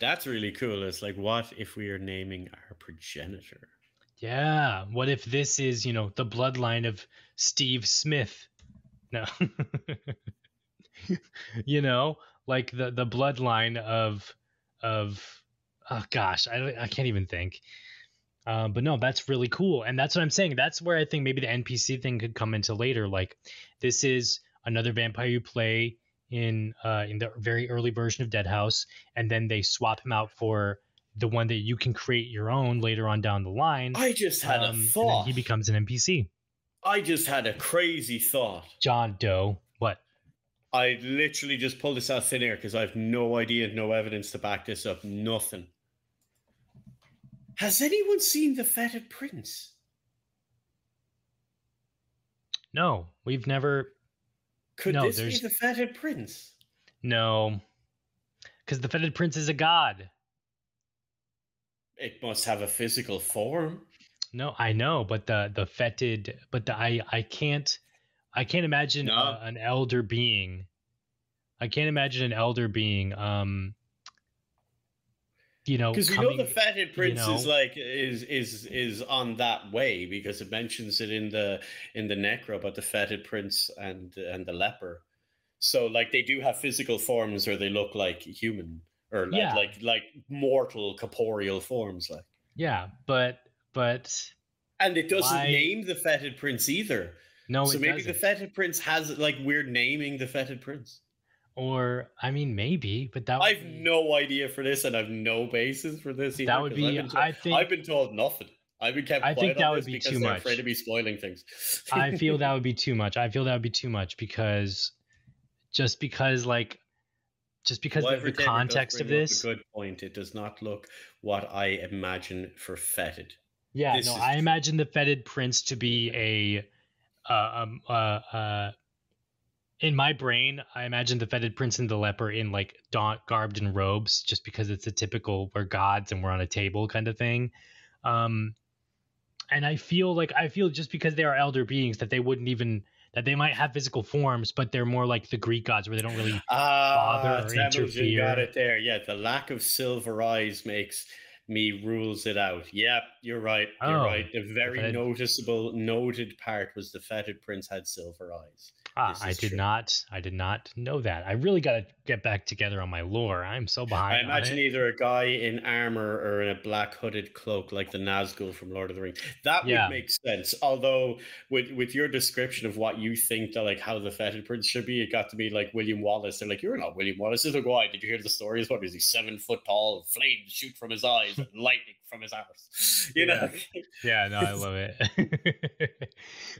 That's really cool. It's like, what if we are naming our progenitor? Yeah. What if this is, you know, the bloodline of Steve Smith? No. you know, like the the bloodline of of oh gosh, I I can't even think. Um, but no, that's really cool, and that's what I'm saying. That's where I think maybe the NPC thing could come into later. Like, this is another vampire you play in uh, in the very early version of Deadhaus, and then they swap him out for the one that you can create your own later on down the line. I just had um, a thought. he becomes an NPC. I just had a crazy thought. John Doe. What? I literally just pulled this out of thin air because I have no idea, no evidence to back this up. Nothing. Has anyone seen the fetid prince? No, we've never. Could No, this be the fetid prince? No, because the fetid prince is a god. It must have a physical form. No, I know, but the the fetid, but the I I can't I can't imagine No. uh, an elder being. I can't imagine an elder being. Um. You know, Because we know the fetid prince is know. like is is is on that way because it mentions it in the in the necro about the fetid prince and and the leper. So like they do have physical forms or they look like human or like Yeah. like, like mortal corporeal forms like. yeah, but but And it doesn't Why- name the fetid prince either. no, so maybe doesn't. the fetid prince has like we're naming the fetid prince. or I mean maybe, but that I've be- no idea for this, and I've no basis for this. Either, That would I've be- been told- I think- I've been told nothing. I've been kept I think that on would be too much. afraid to be spoiling things. I feel that would be too much. I feel that would be too much because just because like just because of the context of this. Good point. It does not look what I imagine for fetid. Yeah, this no, is I imagine the fetid prince to be a uh, um uh uh in my brain, I imagine the fetid prince and the leper in like don- garbed in robes, just because it's a typical we're gods and we're on a table kind of thing. Um, and I feel like I feel just because they are elder beings that they wouldn't even that they might have physical forms, but they're more like the Greek gods where they don't really. Ah, Bother or interfere. got it there. Yeah, the lack of silver eyes makes me rules it out. Yep, you're right. You're Oh, right. The very noticeable, noted part was the fetid prince had silver eyes. Ah, I did true. not. I did not know that. I really got to get back together on my lore. I'm so behind. I imagine it. either a guy in armor or in a black hooded cloak like the Nazgul from Lord of the Rings. That Yeah. would make sense. Although with with your description of what you think that like how the fetid prince should be, it got to be like William Wallace. They're like, You're not William Wallace. It's like, why? Did you hear the stories? What is he seven foot tall, flames shoot from his eyes, and lightning from his arse? You know? Yeah, no, I love it.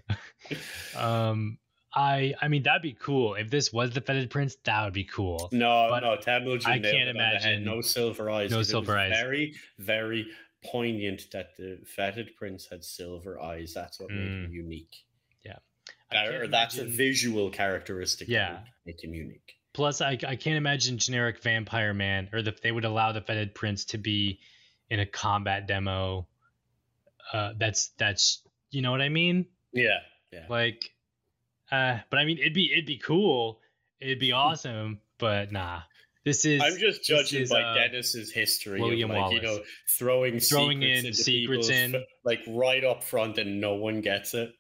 um, I I mean that'd be cool if this was the fetid prince. That would be cool. No, But no, Temujin I can't it on the head. imagine- no silver eyes. No silver eyes. Very, very poignant that the fetid prince had silver eyes. That's what made him Mm. unique. Yeah, or that's a visual characteristic Yeah. make him unique. Plus, I I can't imagine generic vampire man or that they would allow the fetid prince to be in a combat demo. Uh, that's that's you know what I mean. Yeah, yeah. Like, uh, but I mean it'd be it'd be cool. It'd be awesome. But nah, this is I'm just judging is, by uh, Denis's history William of like you know Wallace. throwing Throwing secrets in secrets in. like right up front and no one gets it.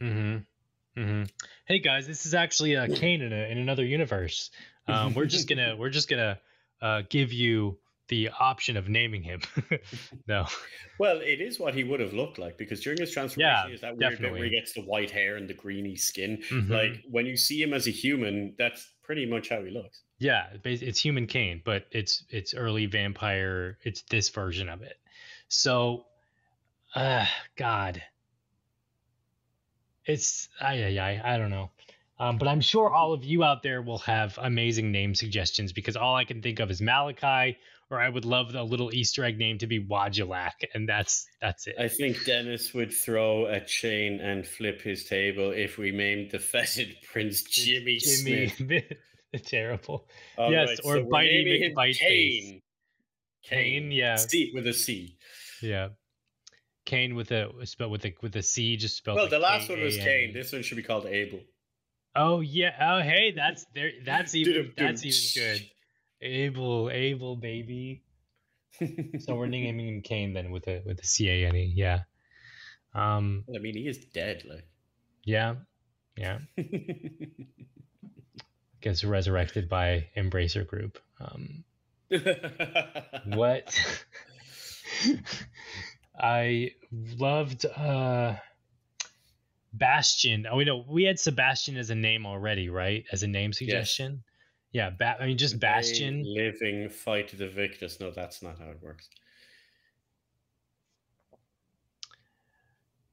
Mm-hmm. Mm-hmm. Hey guys, this is actually uh, Kain in, a, in another universe. Um, we're just gonna we're just gonna uh, give you the option of naming him. no. Well, it is what he would have looked like because during his transformation, Yeah, is that weird bit where he gets the white hair and the greeny skin. Mhm. Like when you see him as a human, that's pretty much how he looks. Yeah, it's Human Kain, but it's it's early vampire. It's this version of it. So, uh, God, it's I I I don't know. Um, but I'm sure all of you out there will have amazing name suggestions because all I can think of is Malachi, or I would love the little Easter egg name to be Wajulak, and that's that's it. I think Denis would throw a chain and flip his table if we named the feted Prince Jimmy, Smith. terrible. All Yes, right, or so Bitey him Kane. Kane, yeah. C with a C. Yeah. Kane with a spelled with a with a C just spelled. Well, like the last one was. Kane. This one should be called Abel. Oh yeah. Oh hey, that's there. That's even that's even good. Abel, Abel, baby. So we're naming him Kane then with a with a C A N E. Yeah. Um. I mean, he is dead. Like, Yeah. Yeah. Gets resurrected by Embracer Group. Um. What? I loved uh Bastion. Oh, we know we had Sebastian as a name already, right? As a name suggestion. Yeah, ba- I mean just Bastion. They living fight the Victus. No, that's not how it works.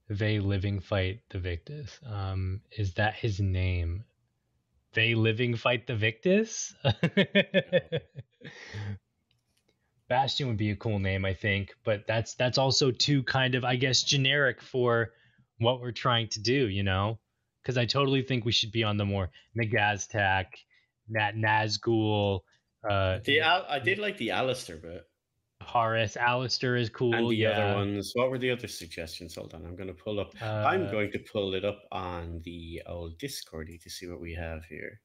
They living fight the Victus. Um, is that his name? They living fight the Victus. Bastion would be a cool name, I think, but that's that's also too kind of, I guess, generic for what we're trying to do, you know? Because I totally think we should be on the more Nagaztak, Nat Nazgul, uh, The Al- I did like the Alistair bit. Horace, Alistair is cool. and the yeah. other ones. What were the other suggestions? Hold on, I'm going to pull up. I'm Uh, going to pull it up on the old Discordy to see what we have here.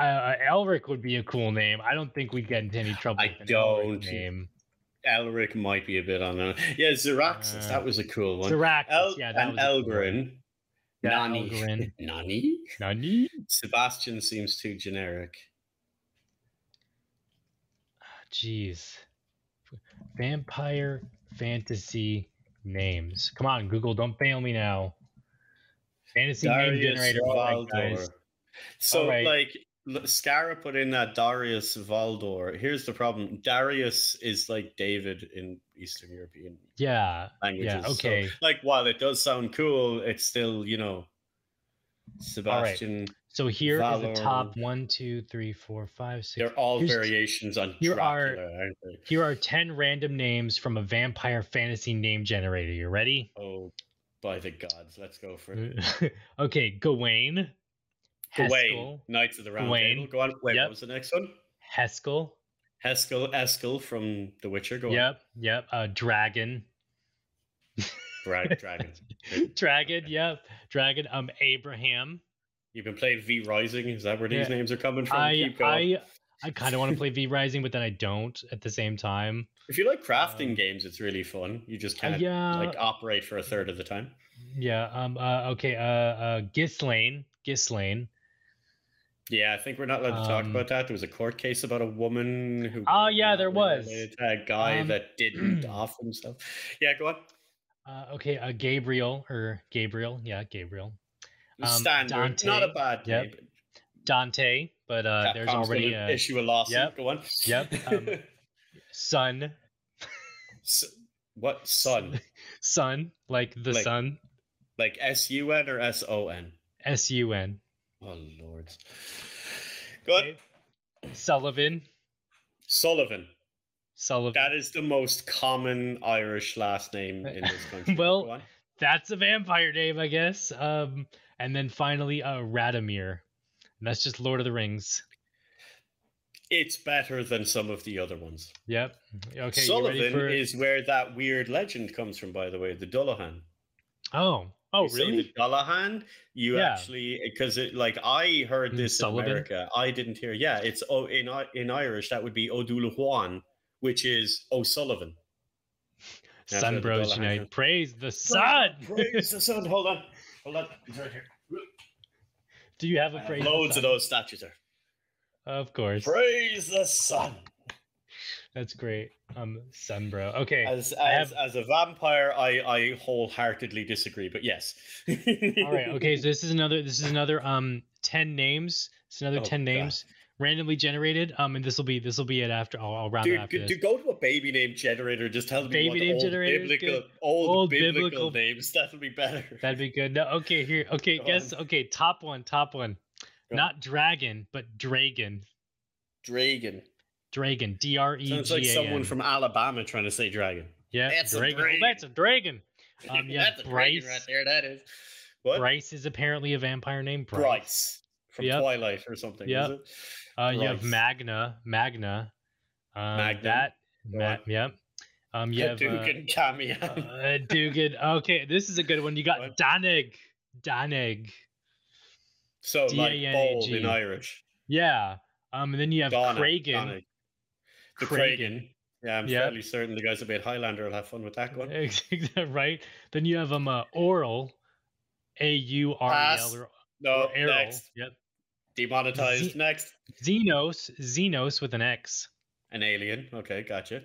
uh, Elric would be a cool name. I don't think we'd get into any trouble. I with an Elric don't. name. Elric might be a bit on. Yeah, Zeraxis, Uh, that was a cool one. Zaraxis, El- yeah, that and was cool. Elgrin. Yeah, Nani. Elgrin. Nani? Nani? Sebastian seems too generic. Ah, jeez. Vampire fantasy names. Come on, Google, don't fail me now. Fantasy name generator. Valdor. So, Alright. like, Scara put in that Darius Valdor. Here's the problem Darius is like David in Eastern European Yeah. languages. Yeah. So, Okay. like, while it does sound cool, it's still, you know, Sebastian. So here Valor. the top one, two, three, four, five, six. They're all Here's- variations on here are- Dracula, they? Here are 10 random names from a vampire fantasy name generator. You ready? Oh, by the gods, let's go for it. okay, Gawain. Gawain, Heskel. Knights of the Round Gawain. Table. Go on. Wait, Yep. what was the next one? Heskel. Heskel, Eskel from The Witcher. Go Yep. Yep. Uh, Dragon. on. Dra- Dragon. Dragon. Yep. Dragon. Um, Abraham. You've been playing V Rising. Is that where these Yeah. names are coming from? I Keep going. I I kind of want to play V Rising, but then I don't at the same time. if you like crafting um, games, it's really fun. You just Uh, can't yeah. like operate for a third of the time. Yeah. Um. Uh. Okay. Uh. Uh. Ghislaine. Ghislaine. Yeah, I think we're not allowed to talk Um, about that. There was a court case about a woman who. Oh, yeah, there was. A guy Um, that didn't off himself. Yeah, go on. Uh. Okay. Uh. Gabriel or Gabriel. Yeah. Gabriel. Um, Standard, not a Dante. bad Yep. name. Dante. But uh. There's already a issue a lawsuit. yep, Go on. yep, um, son. S- what son? Sun. Like the Like- sun. Like S U N or S O N? S U N. Oh lord. Go on. Okay. Sullivan. Sullivan. Sullivan. That is the most common Irish last name in this country. Well, That's a vampire name, I guess. Um, and then finally, uh, Radomir. And that's just Lord of the Rings. it's better than some of the other ones. Yep. Okay. you ready Sullivan for... is where that weird legend comes from, by the way, the Dullahan. Oh. Oh, You really? the Dullahan, you Yeah. actually because it like I heard Mm, this in America. I didn't hear. Yeah, it's oh in in Irish that would be O'Doulahuan, which is O'Sullivan. Sun Bros Unite. Praise the sun. Praise the sun. Hold on. Hold on. It's right here. Do you have a praise? loads of those statues there. Of course. Praise the sun. That's great. Um, Sunbro. Okay. As as, have- as a vampire, I I wholeheartedly disagree. But yes. All right. Okay. So this is another. This is another. Um, ten names. It's another Oh, ten God. names randomly generated. Um, and this will be this will be it after. I'll, I'll round it Dude, after go, this. go to a baby name generator. Just tell me Baby name old generator biblical, old, Old biblical, biblical- names. That'll be better. That'd be good. No. Okay. Here. Okay. Go Guess. on. Okay. Top one. Top one. Go. Not dragon, but dragon. Dragon. Dragon. D R E G A N. Sounds like someone from Alabama trying to say dragon. Yeah. That's a dragon. Oh, that's a dragon. Um, yeah. That's a Bryce. dragon right there. That is. What? Bryce is apparently a vampire name. Bryce. Bryce from Yep. Have or something. Yep. Is it? Uh, you have Magna. Magna. Um, Magnum. That. Go Ma- on. yep. Um, you have uh, Dugan Camion. uh, Dugan. Okay, this is a good one. You got What? Danig. Danig. so like bold in Irish. Yeah. Um, and then you have Donna, Kragan. Donna. The. Kragan. Yeah, I'm Yep. fairly certain the guys that made Highlander will have fun with that one. right. Then you have um uh, Oral. A U R E L. Or- No, or next. Yep. Demonetized. Z- next. Xenos. Xenos with an X. An alien. Okay, gotcha.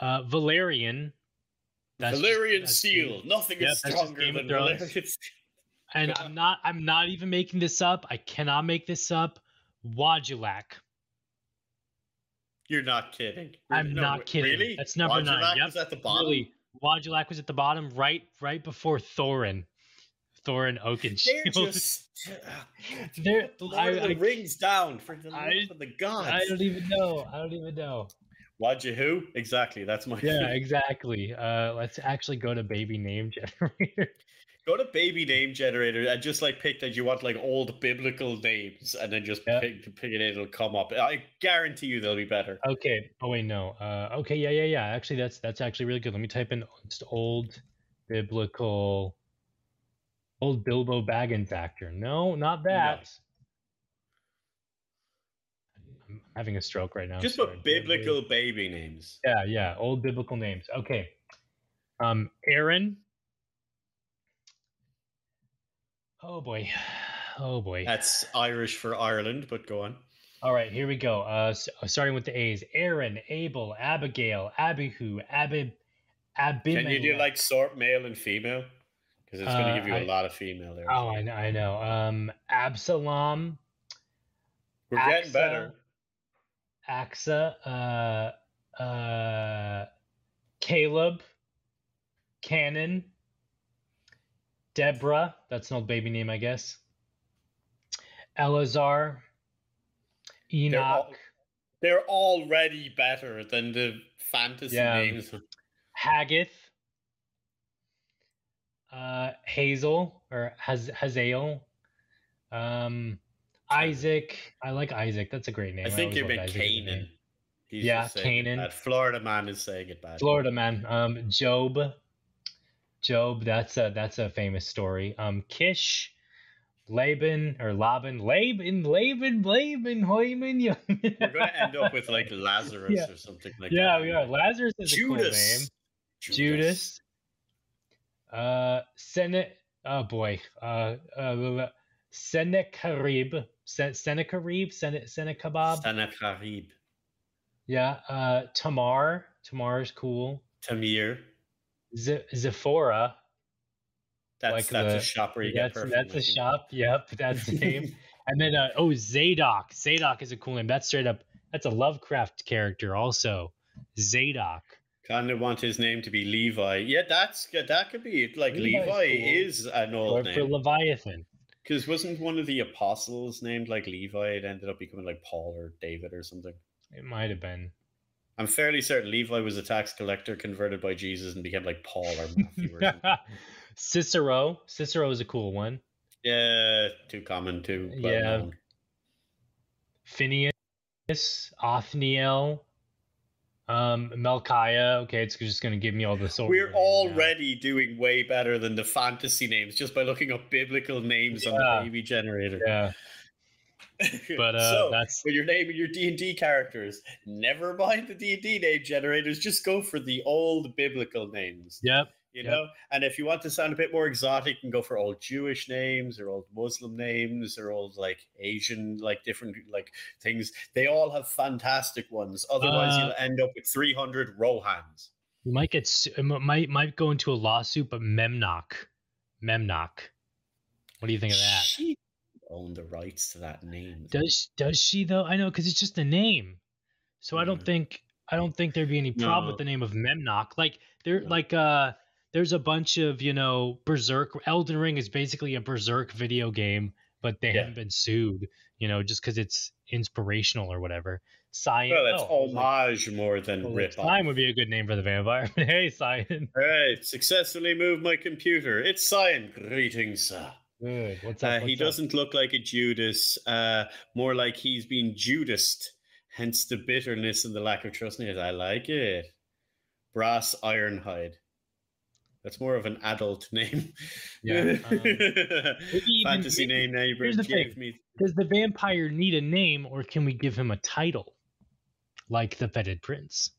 Uh, Valerian. That's just- Valerian that's Seal. Nothing Yep, is just stronger than Valerian Seal. And I'm not I'm not even making this up. I cannot make this up. Wajulak. You're not kidding. I'm No, not kidding. Really? That's number nine. Yep. was at the bottom. Really, Wajulak was at the bottom, right right before Thorin. Thorin Oakenshield. They're just. They're- the Lord I- of the I- Rings down for the I- love of the gods. I don't even know. I don't even know. Wajah who? Exactly. That's my. Yeah, exactly. Uh, let's actually go to baby name generator. Go to baby name generator and just like pick that you want like old biblical names and then just Yeah. pick, pick it. It'll come up. I guarantee you they'll be better. okay. Oh wait, no. Uh, okay, yeah, yeah, yeah. Actually, that's that's actually really good. Let me type in just old biblical, old Bilbo Baggins actor. No, not that. I'm having a stroke right now. Just put biblical baby names. Yeah, yeah, old biblical names. Okay. Um, Aaron. Oh boy. Oh boy. That's Irish for Ireland, but go on. All right, here we go. Uh, s- starting with the A's: Aaron, Abel, Abigail, Abihu, Abib, Abimelech. Can you do like sort male and female? Because it's going to Uh, give you a I- lot of female there. Oh, I know. I know. Um, Absalom, We're getting better. Axa, uh, uh, Caleb, Cannon, Deborah. That's an old baby name, I guess. Elazar, Enoch. all- They're already better than the fantasy Yeah. names. Haggith, uh, Hazel or Haz- Hazael, um, Isaac. I like Isaac. That's a great name. I think always you meant Isaac as a. Canaan. He's Yeah, Canaan. Florida man is saying it bad. Florida man. Um, Job. Job. That's a that's a famous story. Um, Kish. Laban or Laban, Laban, Laban, Laban, Hoyman. Yeah, We're going to end up with like Lazarus Yeah. or something like yeah, that. Yeah, we are. Lazarus is a cool name. Judas. Judas. Uh, Senate. Oh boy. Uh, uh, Sennacherib. Sen- Sennacherib. Sen- Sennacherib. Sennacherib. Yeah. Uh, Tamar. Tamar is cool. Tamir. Z- Zephora. That's Like that's the- a shop where you get That's perfume. that's a shop. Yep, that's the name. and then uh, oh Zadok. Zadok is a cool name. That's straight up. That's a Lovecraft character also. Zadok. Kind of want his name to be Levi. Yeah, that's good. That could be. Like Levi's Levi cool. is an Or old for. Leviathan. Because wasn't one of the apostles named like Levi? It ended up becoming like Paul or David or something. It might have been. I'm fairly certain Levi was a tax collector converted by Jesus and became like Paul or Matthew or. Cicero. Cicero is a cool one. Yeah, too common, too well Yeah. known. Phineas, Othniel, um, Melchiah. Okay, it's just going to give me all the soul. We're names now. already doing way better than the fantasy names just by looking up biblical names on Yeah. the baby generator. Yeah, but uh, so, that's when you're naming your D and D characters, never mind the D and D name generators. Just go for the old biblical names. yep. You Yep. know, and if you want to sound a bit more exotic, you can go for old Jewish names or old Muslim names or old like Asian, like different like things. They all have fantastic ones. Otherwise, Uh, you'll end up with 300 Rohans. You might get might might go into a lawsuit, but Memnoch, Memnoch. What do you think of that? She owned the rights to that name. Does does she though? I know because it's just a name, so I don't Mhm. think I don't think there'd be any problem No. with the name of Memnoch. Like there, No. like uh, there's a bunch of you know Berserk. Elden Ring is basically a Berserk video game, but they Yeah. haven't been sued. You know, just because it's inspirational or whatever. Cyan. Well, it's oh, like- homage more than well, rip off. Cyan would be a good name for the vampire. hey, Cyan. Right, successfully moved my computer. It's Cyan. Greetings, sir. Good. What's Uh, up? he what's up? doesn't look like a Judas, uh, more like he's been Judased, hence the bitterness and the lack of trust in it. I like it. Brass Ironhide. That's more of an adult name. Yeah, um, even- Fantasy name neighbor here's the thing. me. Does the vampire need a name, or can we give him a title, like the Fetid Prince?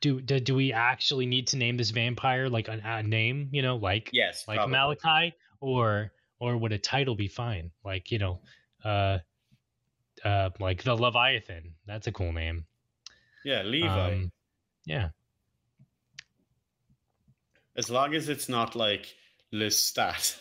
Do, do do we actually need to name this vampire like a, a name? You know, like Yes, like probably. Malachi, or or would a title be fine? Like you know, uh, uh, like the Leviathan. That's a cool name. Yeah, Levi. Um, yeah. as long as it's not like Lestat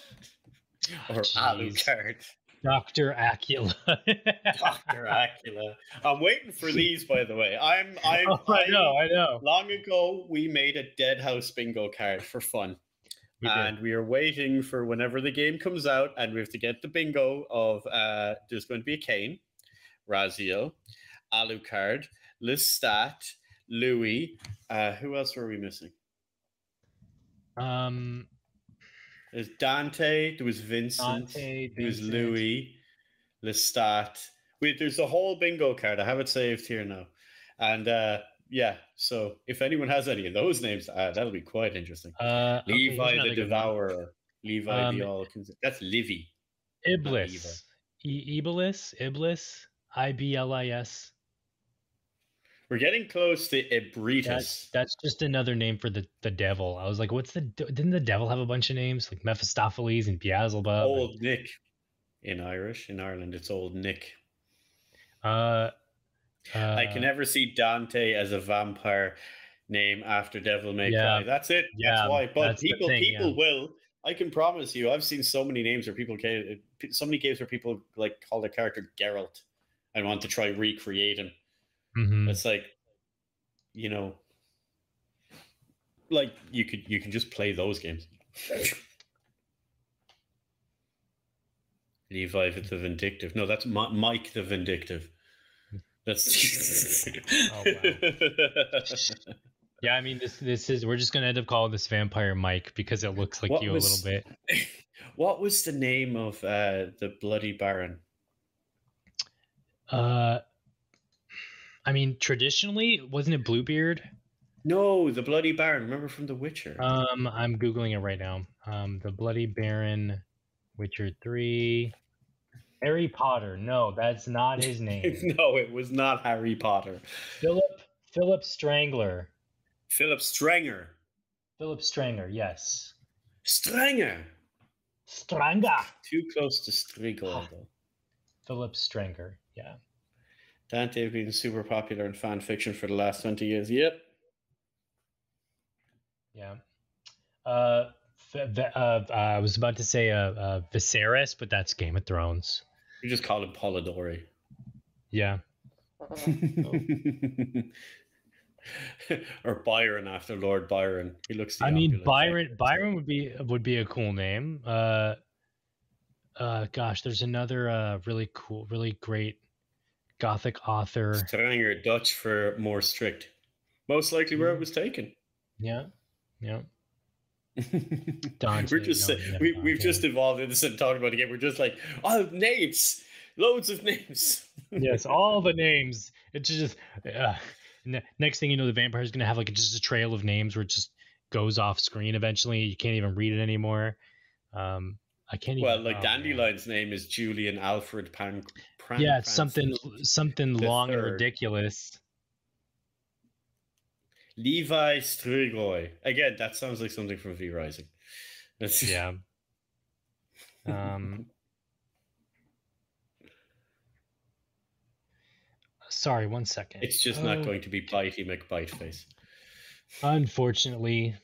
or Jeez. Alucard. Doctor Acula. Dr. Acula. I'm waiting for these, by the way. I'm, I'm, oh, I know, I know. Long ago, we made a Deadhaus bingo card for fun. We and we are waiting for whenever the game comes out, and we have to get the bingo of uh, there's going to be a Kain, Raziel, Alucard, Lestat, Louis. Uh, who else were we missing? Um, There's Dante, there was Vincent, Dante, there was Louis, Lestat. Wait, there's a whole bingo card. I have it saved here now. And uh, yeah, so if anyone has any of those names, uh, that'll be quite interesting. Uh, okay, Levi the one. Devourer. Levi Um, the All That's Livy. Iblis. Iblis. Iblis. I B L I S. We're getting close to That's Ebritus. that's just another name for the the devil. I was like, what's the didn't the devil have a bunch of names like Mephistopheles and Beelzebub? and- Old Nick in Irish. In Ireland, it's Old Nick. uh, uh, I can never see Dante as a vampire name after Devil May Yeah. Cry. That's it. Yeah, That's why. But that's people, thing, people yeah. will. I can promise you. I've seen so many names where people gave so many games where people like call the character Geralt and want to try recreate him. Mhm. It's like, you know, like you could you can just play those games. Levi the Vindictive. No, that's Mi- Mike the Vindictive. That's. Oh, Yeah, I mean this this is we're just gonna end up calling this vampire Mike because it looks like What you a little bit. what was the name of uh, the Bloody Baron? Uh, I mean traditionally, wasn't it Bluebeard? No, the Bloody Baron. Remember from The Witcher? Um, I'm googling it right now. Um, the Bloody Baron, Witcher Three, Harry Potter. No, that's not his name. no, it was not Harry Potter. Philip Philip Strangler. Philip Strenger. Philip Stranger. Yes. Strenger. Stranga. Too close to Strigoi, though. Philip Stranger. Yeah. Dante has been super popular in fan fiction for the last 20 years. Yep. Yeah. Uh, uh, I was about to say uh, uh, Viserys, but that's Game of Thrones. You just call him Polidori. Yeah. or Byron after Lord Byron. He looks. I mean, Byron. type. Byron would be would be a cool name. Uh, uh, gosh, there's another uh really cool, really great gothic author. Strenger, Dutch for more strict. Most likely where Mm. it was taken. Yeah. Yeah. Dante, we're just no, yeah, we, we've just evolved into something talking about it again. We're just like, oh, names, loads of names. yes, all the names. It's just uh, next thing you know, the vampire is gonna have like just a trail of names where it just goes off screen eventually. You can't even read it anymore. Um, I can't even. Well, like oh. Dandelion's name is Julian Alfred Pan. Pran- Yeah, it's something something long and ridiculous. Levi Strigoi. Again, that sounds like something from V Rising. That's, Yeah. Um. Sorry, one second. It's just not Oh, going to be Bitey McBiteface. Unfortunately,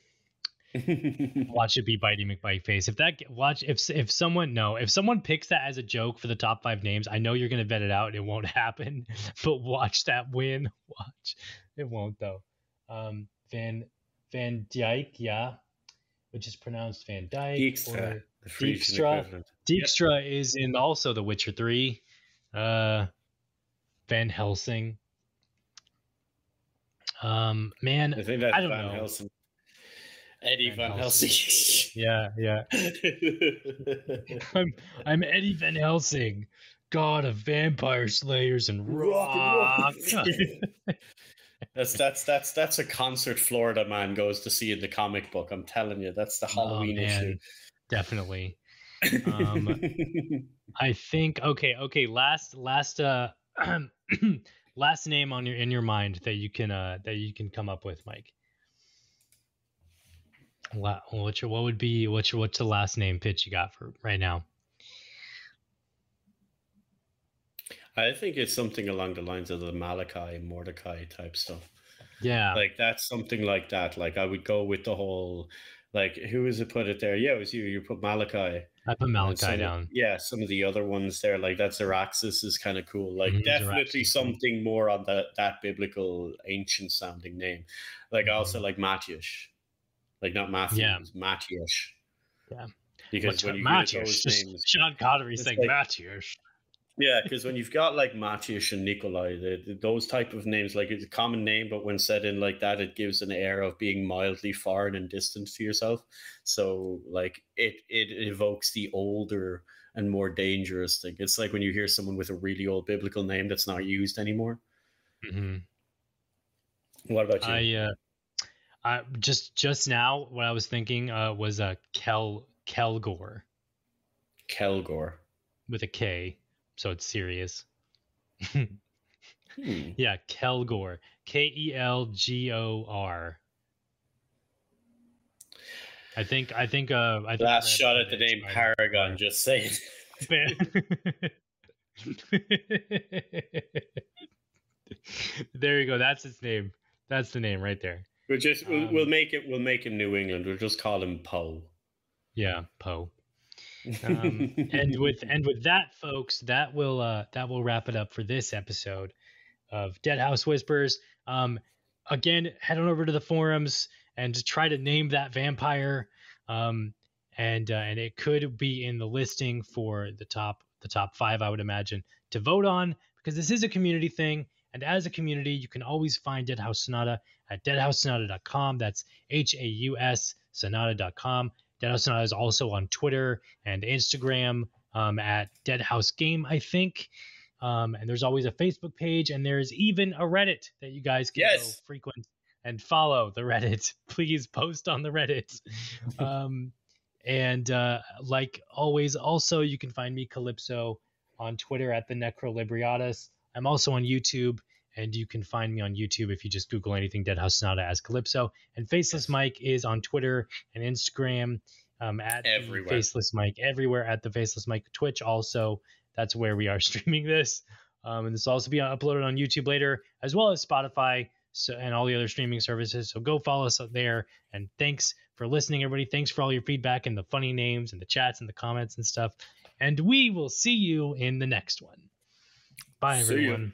watch it be Bitey McBiteface. If that watch if if someone no if someone picks that as a joke for the top five names, I know you're gonna vet it out. and It won't happen, but watch that win. Watch it won't though. Um, Van Van Dyke, yeah, which is pronounced Van Dyke. Dijkstra, or the Dijkstra. equivalent. Dijkstra is in also The Witcher Three. Uh, Van Helsing. Um, man, I think that's I don't Van know. Helsing. Eddie Van Van, Helsing. Helsing. yeah, yeah. I'm I'm Eddie Van Helsing, god of vampire slayers and rock. that's that's that's that's a concert Florida man goes to see in the comic book. I'm telling you, that's the Oh, Halloween man. Definitely. Um, I think okay, okay. Last last uh last name on your in your mind that you can uh that you can come up with, Mike. What what's your what would be what's your what's the last name pitch you got for right now? I think it's something along the lines of the Malachi Mordecai type stuff. Yeah. Like that's something like that. Like I would go with the whole like who is it put it there? Yeah, it was you. You put Malachi. I put Malachi some of- down. yeah, some of the other ones there, like that's Araxis is kind of cool. Like Mhm, definitely Araxis, something more on that that biblical ancient sounding name. Like I also like Matthias. Like not Matthew, Yeah. Yeah. Because What's when you Matthias? hear those Just names, Sean Connery saying like- Matthias. yeah, because when you've got like Matthias and Nikolai, the, the- those type of names, like it's a common name, but when said in like that, it gives an air of being mildly foreign and distant to yourself. So like it it evokes the older and more dangerous thing. It's like when you hear someone with a really old biblical name that's not used anymore. hmm What about you? I uh, I just just now what I was thinking uh was a uh, Kel Kelgore Kelgore. with a K, so it's serious. Hmm. Yeah, Kelgore. K E L G O R. I think I think uh I think Last shot at the name. Paragon. Just saying. there you go. That's his name. That's the name right there. We'll just we'll, Um, we'll make it we'll make him New England. We'll just call him Poe. Yeah, Poe. Um, and with and with that, folks, that will uh, that will wrap it up for this episode of Deadhaus Whispers. Um, again, head on over to the forums and try to name that vampire. Um, and uh, and it could be in the listing for the top the top five, I would imagine, to vote on because this is a community thing. And as a community, you can always find Deadhaus Sonata at deadhaussonata.com. That's H A U S sonata.com. Deadhaus Sonata is also on Twitter and Instagram um, at Deadhaus Game, I think. Um, and there's always a Facebook page, and there's even a Reddit that you guys can Yes. go frequent and follow the Reddit. Please post on the Reddit. um, and uh, like always, also you can find me Calypso on Twitter at the Necrolibriatus. I'm also on YouTube, and you can find me on YouTube if you just Google anything Deadhaus Sonata as Calypso. And Faceless Mike is on Twitter and Instagram um, at Everywhere. Faceless Mike everywhere at the Faceless Mike Twitch. Also, that's where we are streaming this, um, and this will also be uploaded on YouTube later, as well as Spotify. So, and all the other streaming services. So go follow us up there. And thanks for listening, everybody. Thanks for all your feedback and the funny names and the chats and the comments and stuff. And we will see you in the next one. Bye, everyone.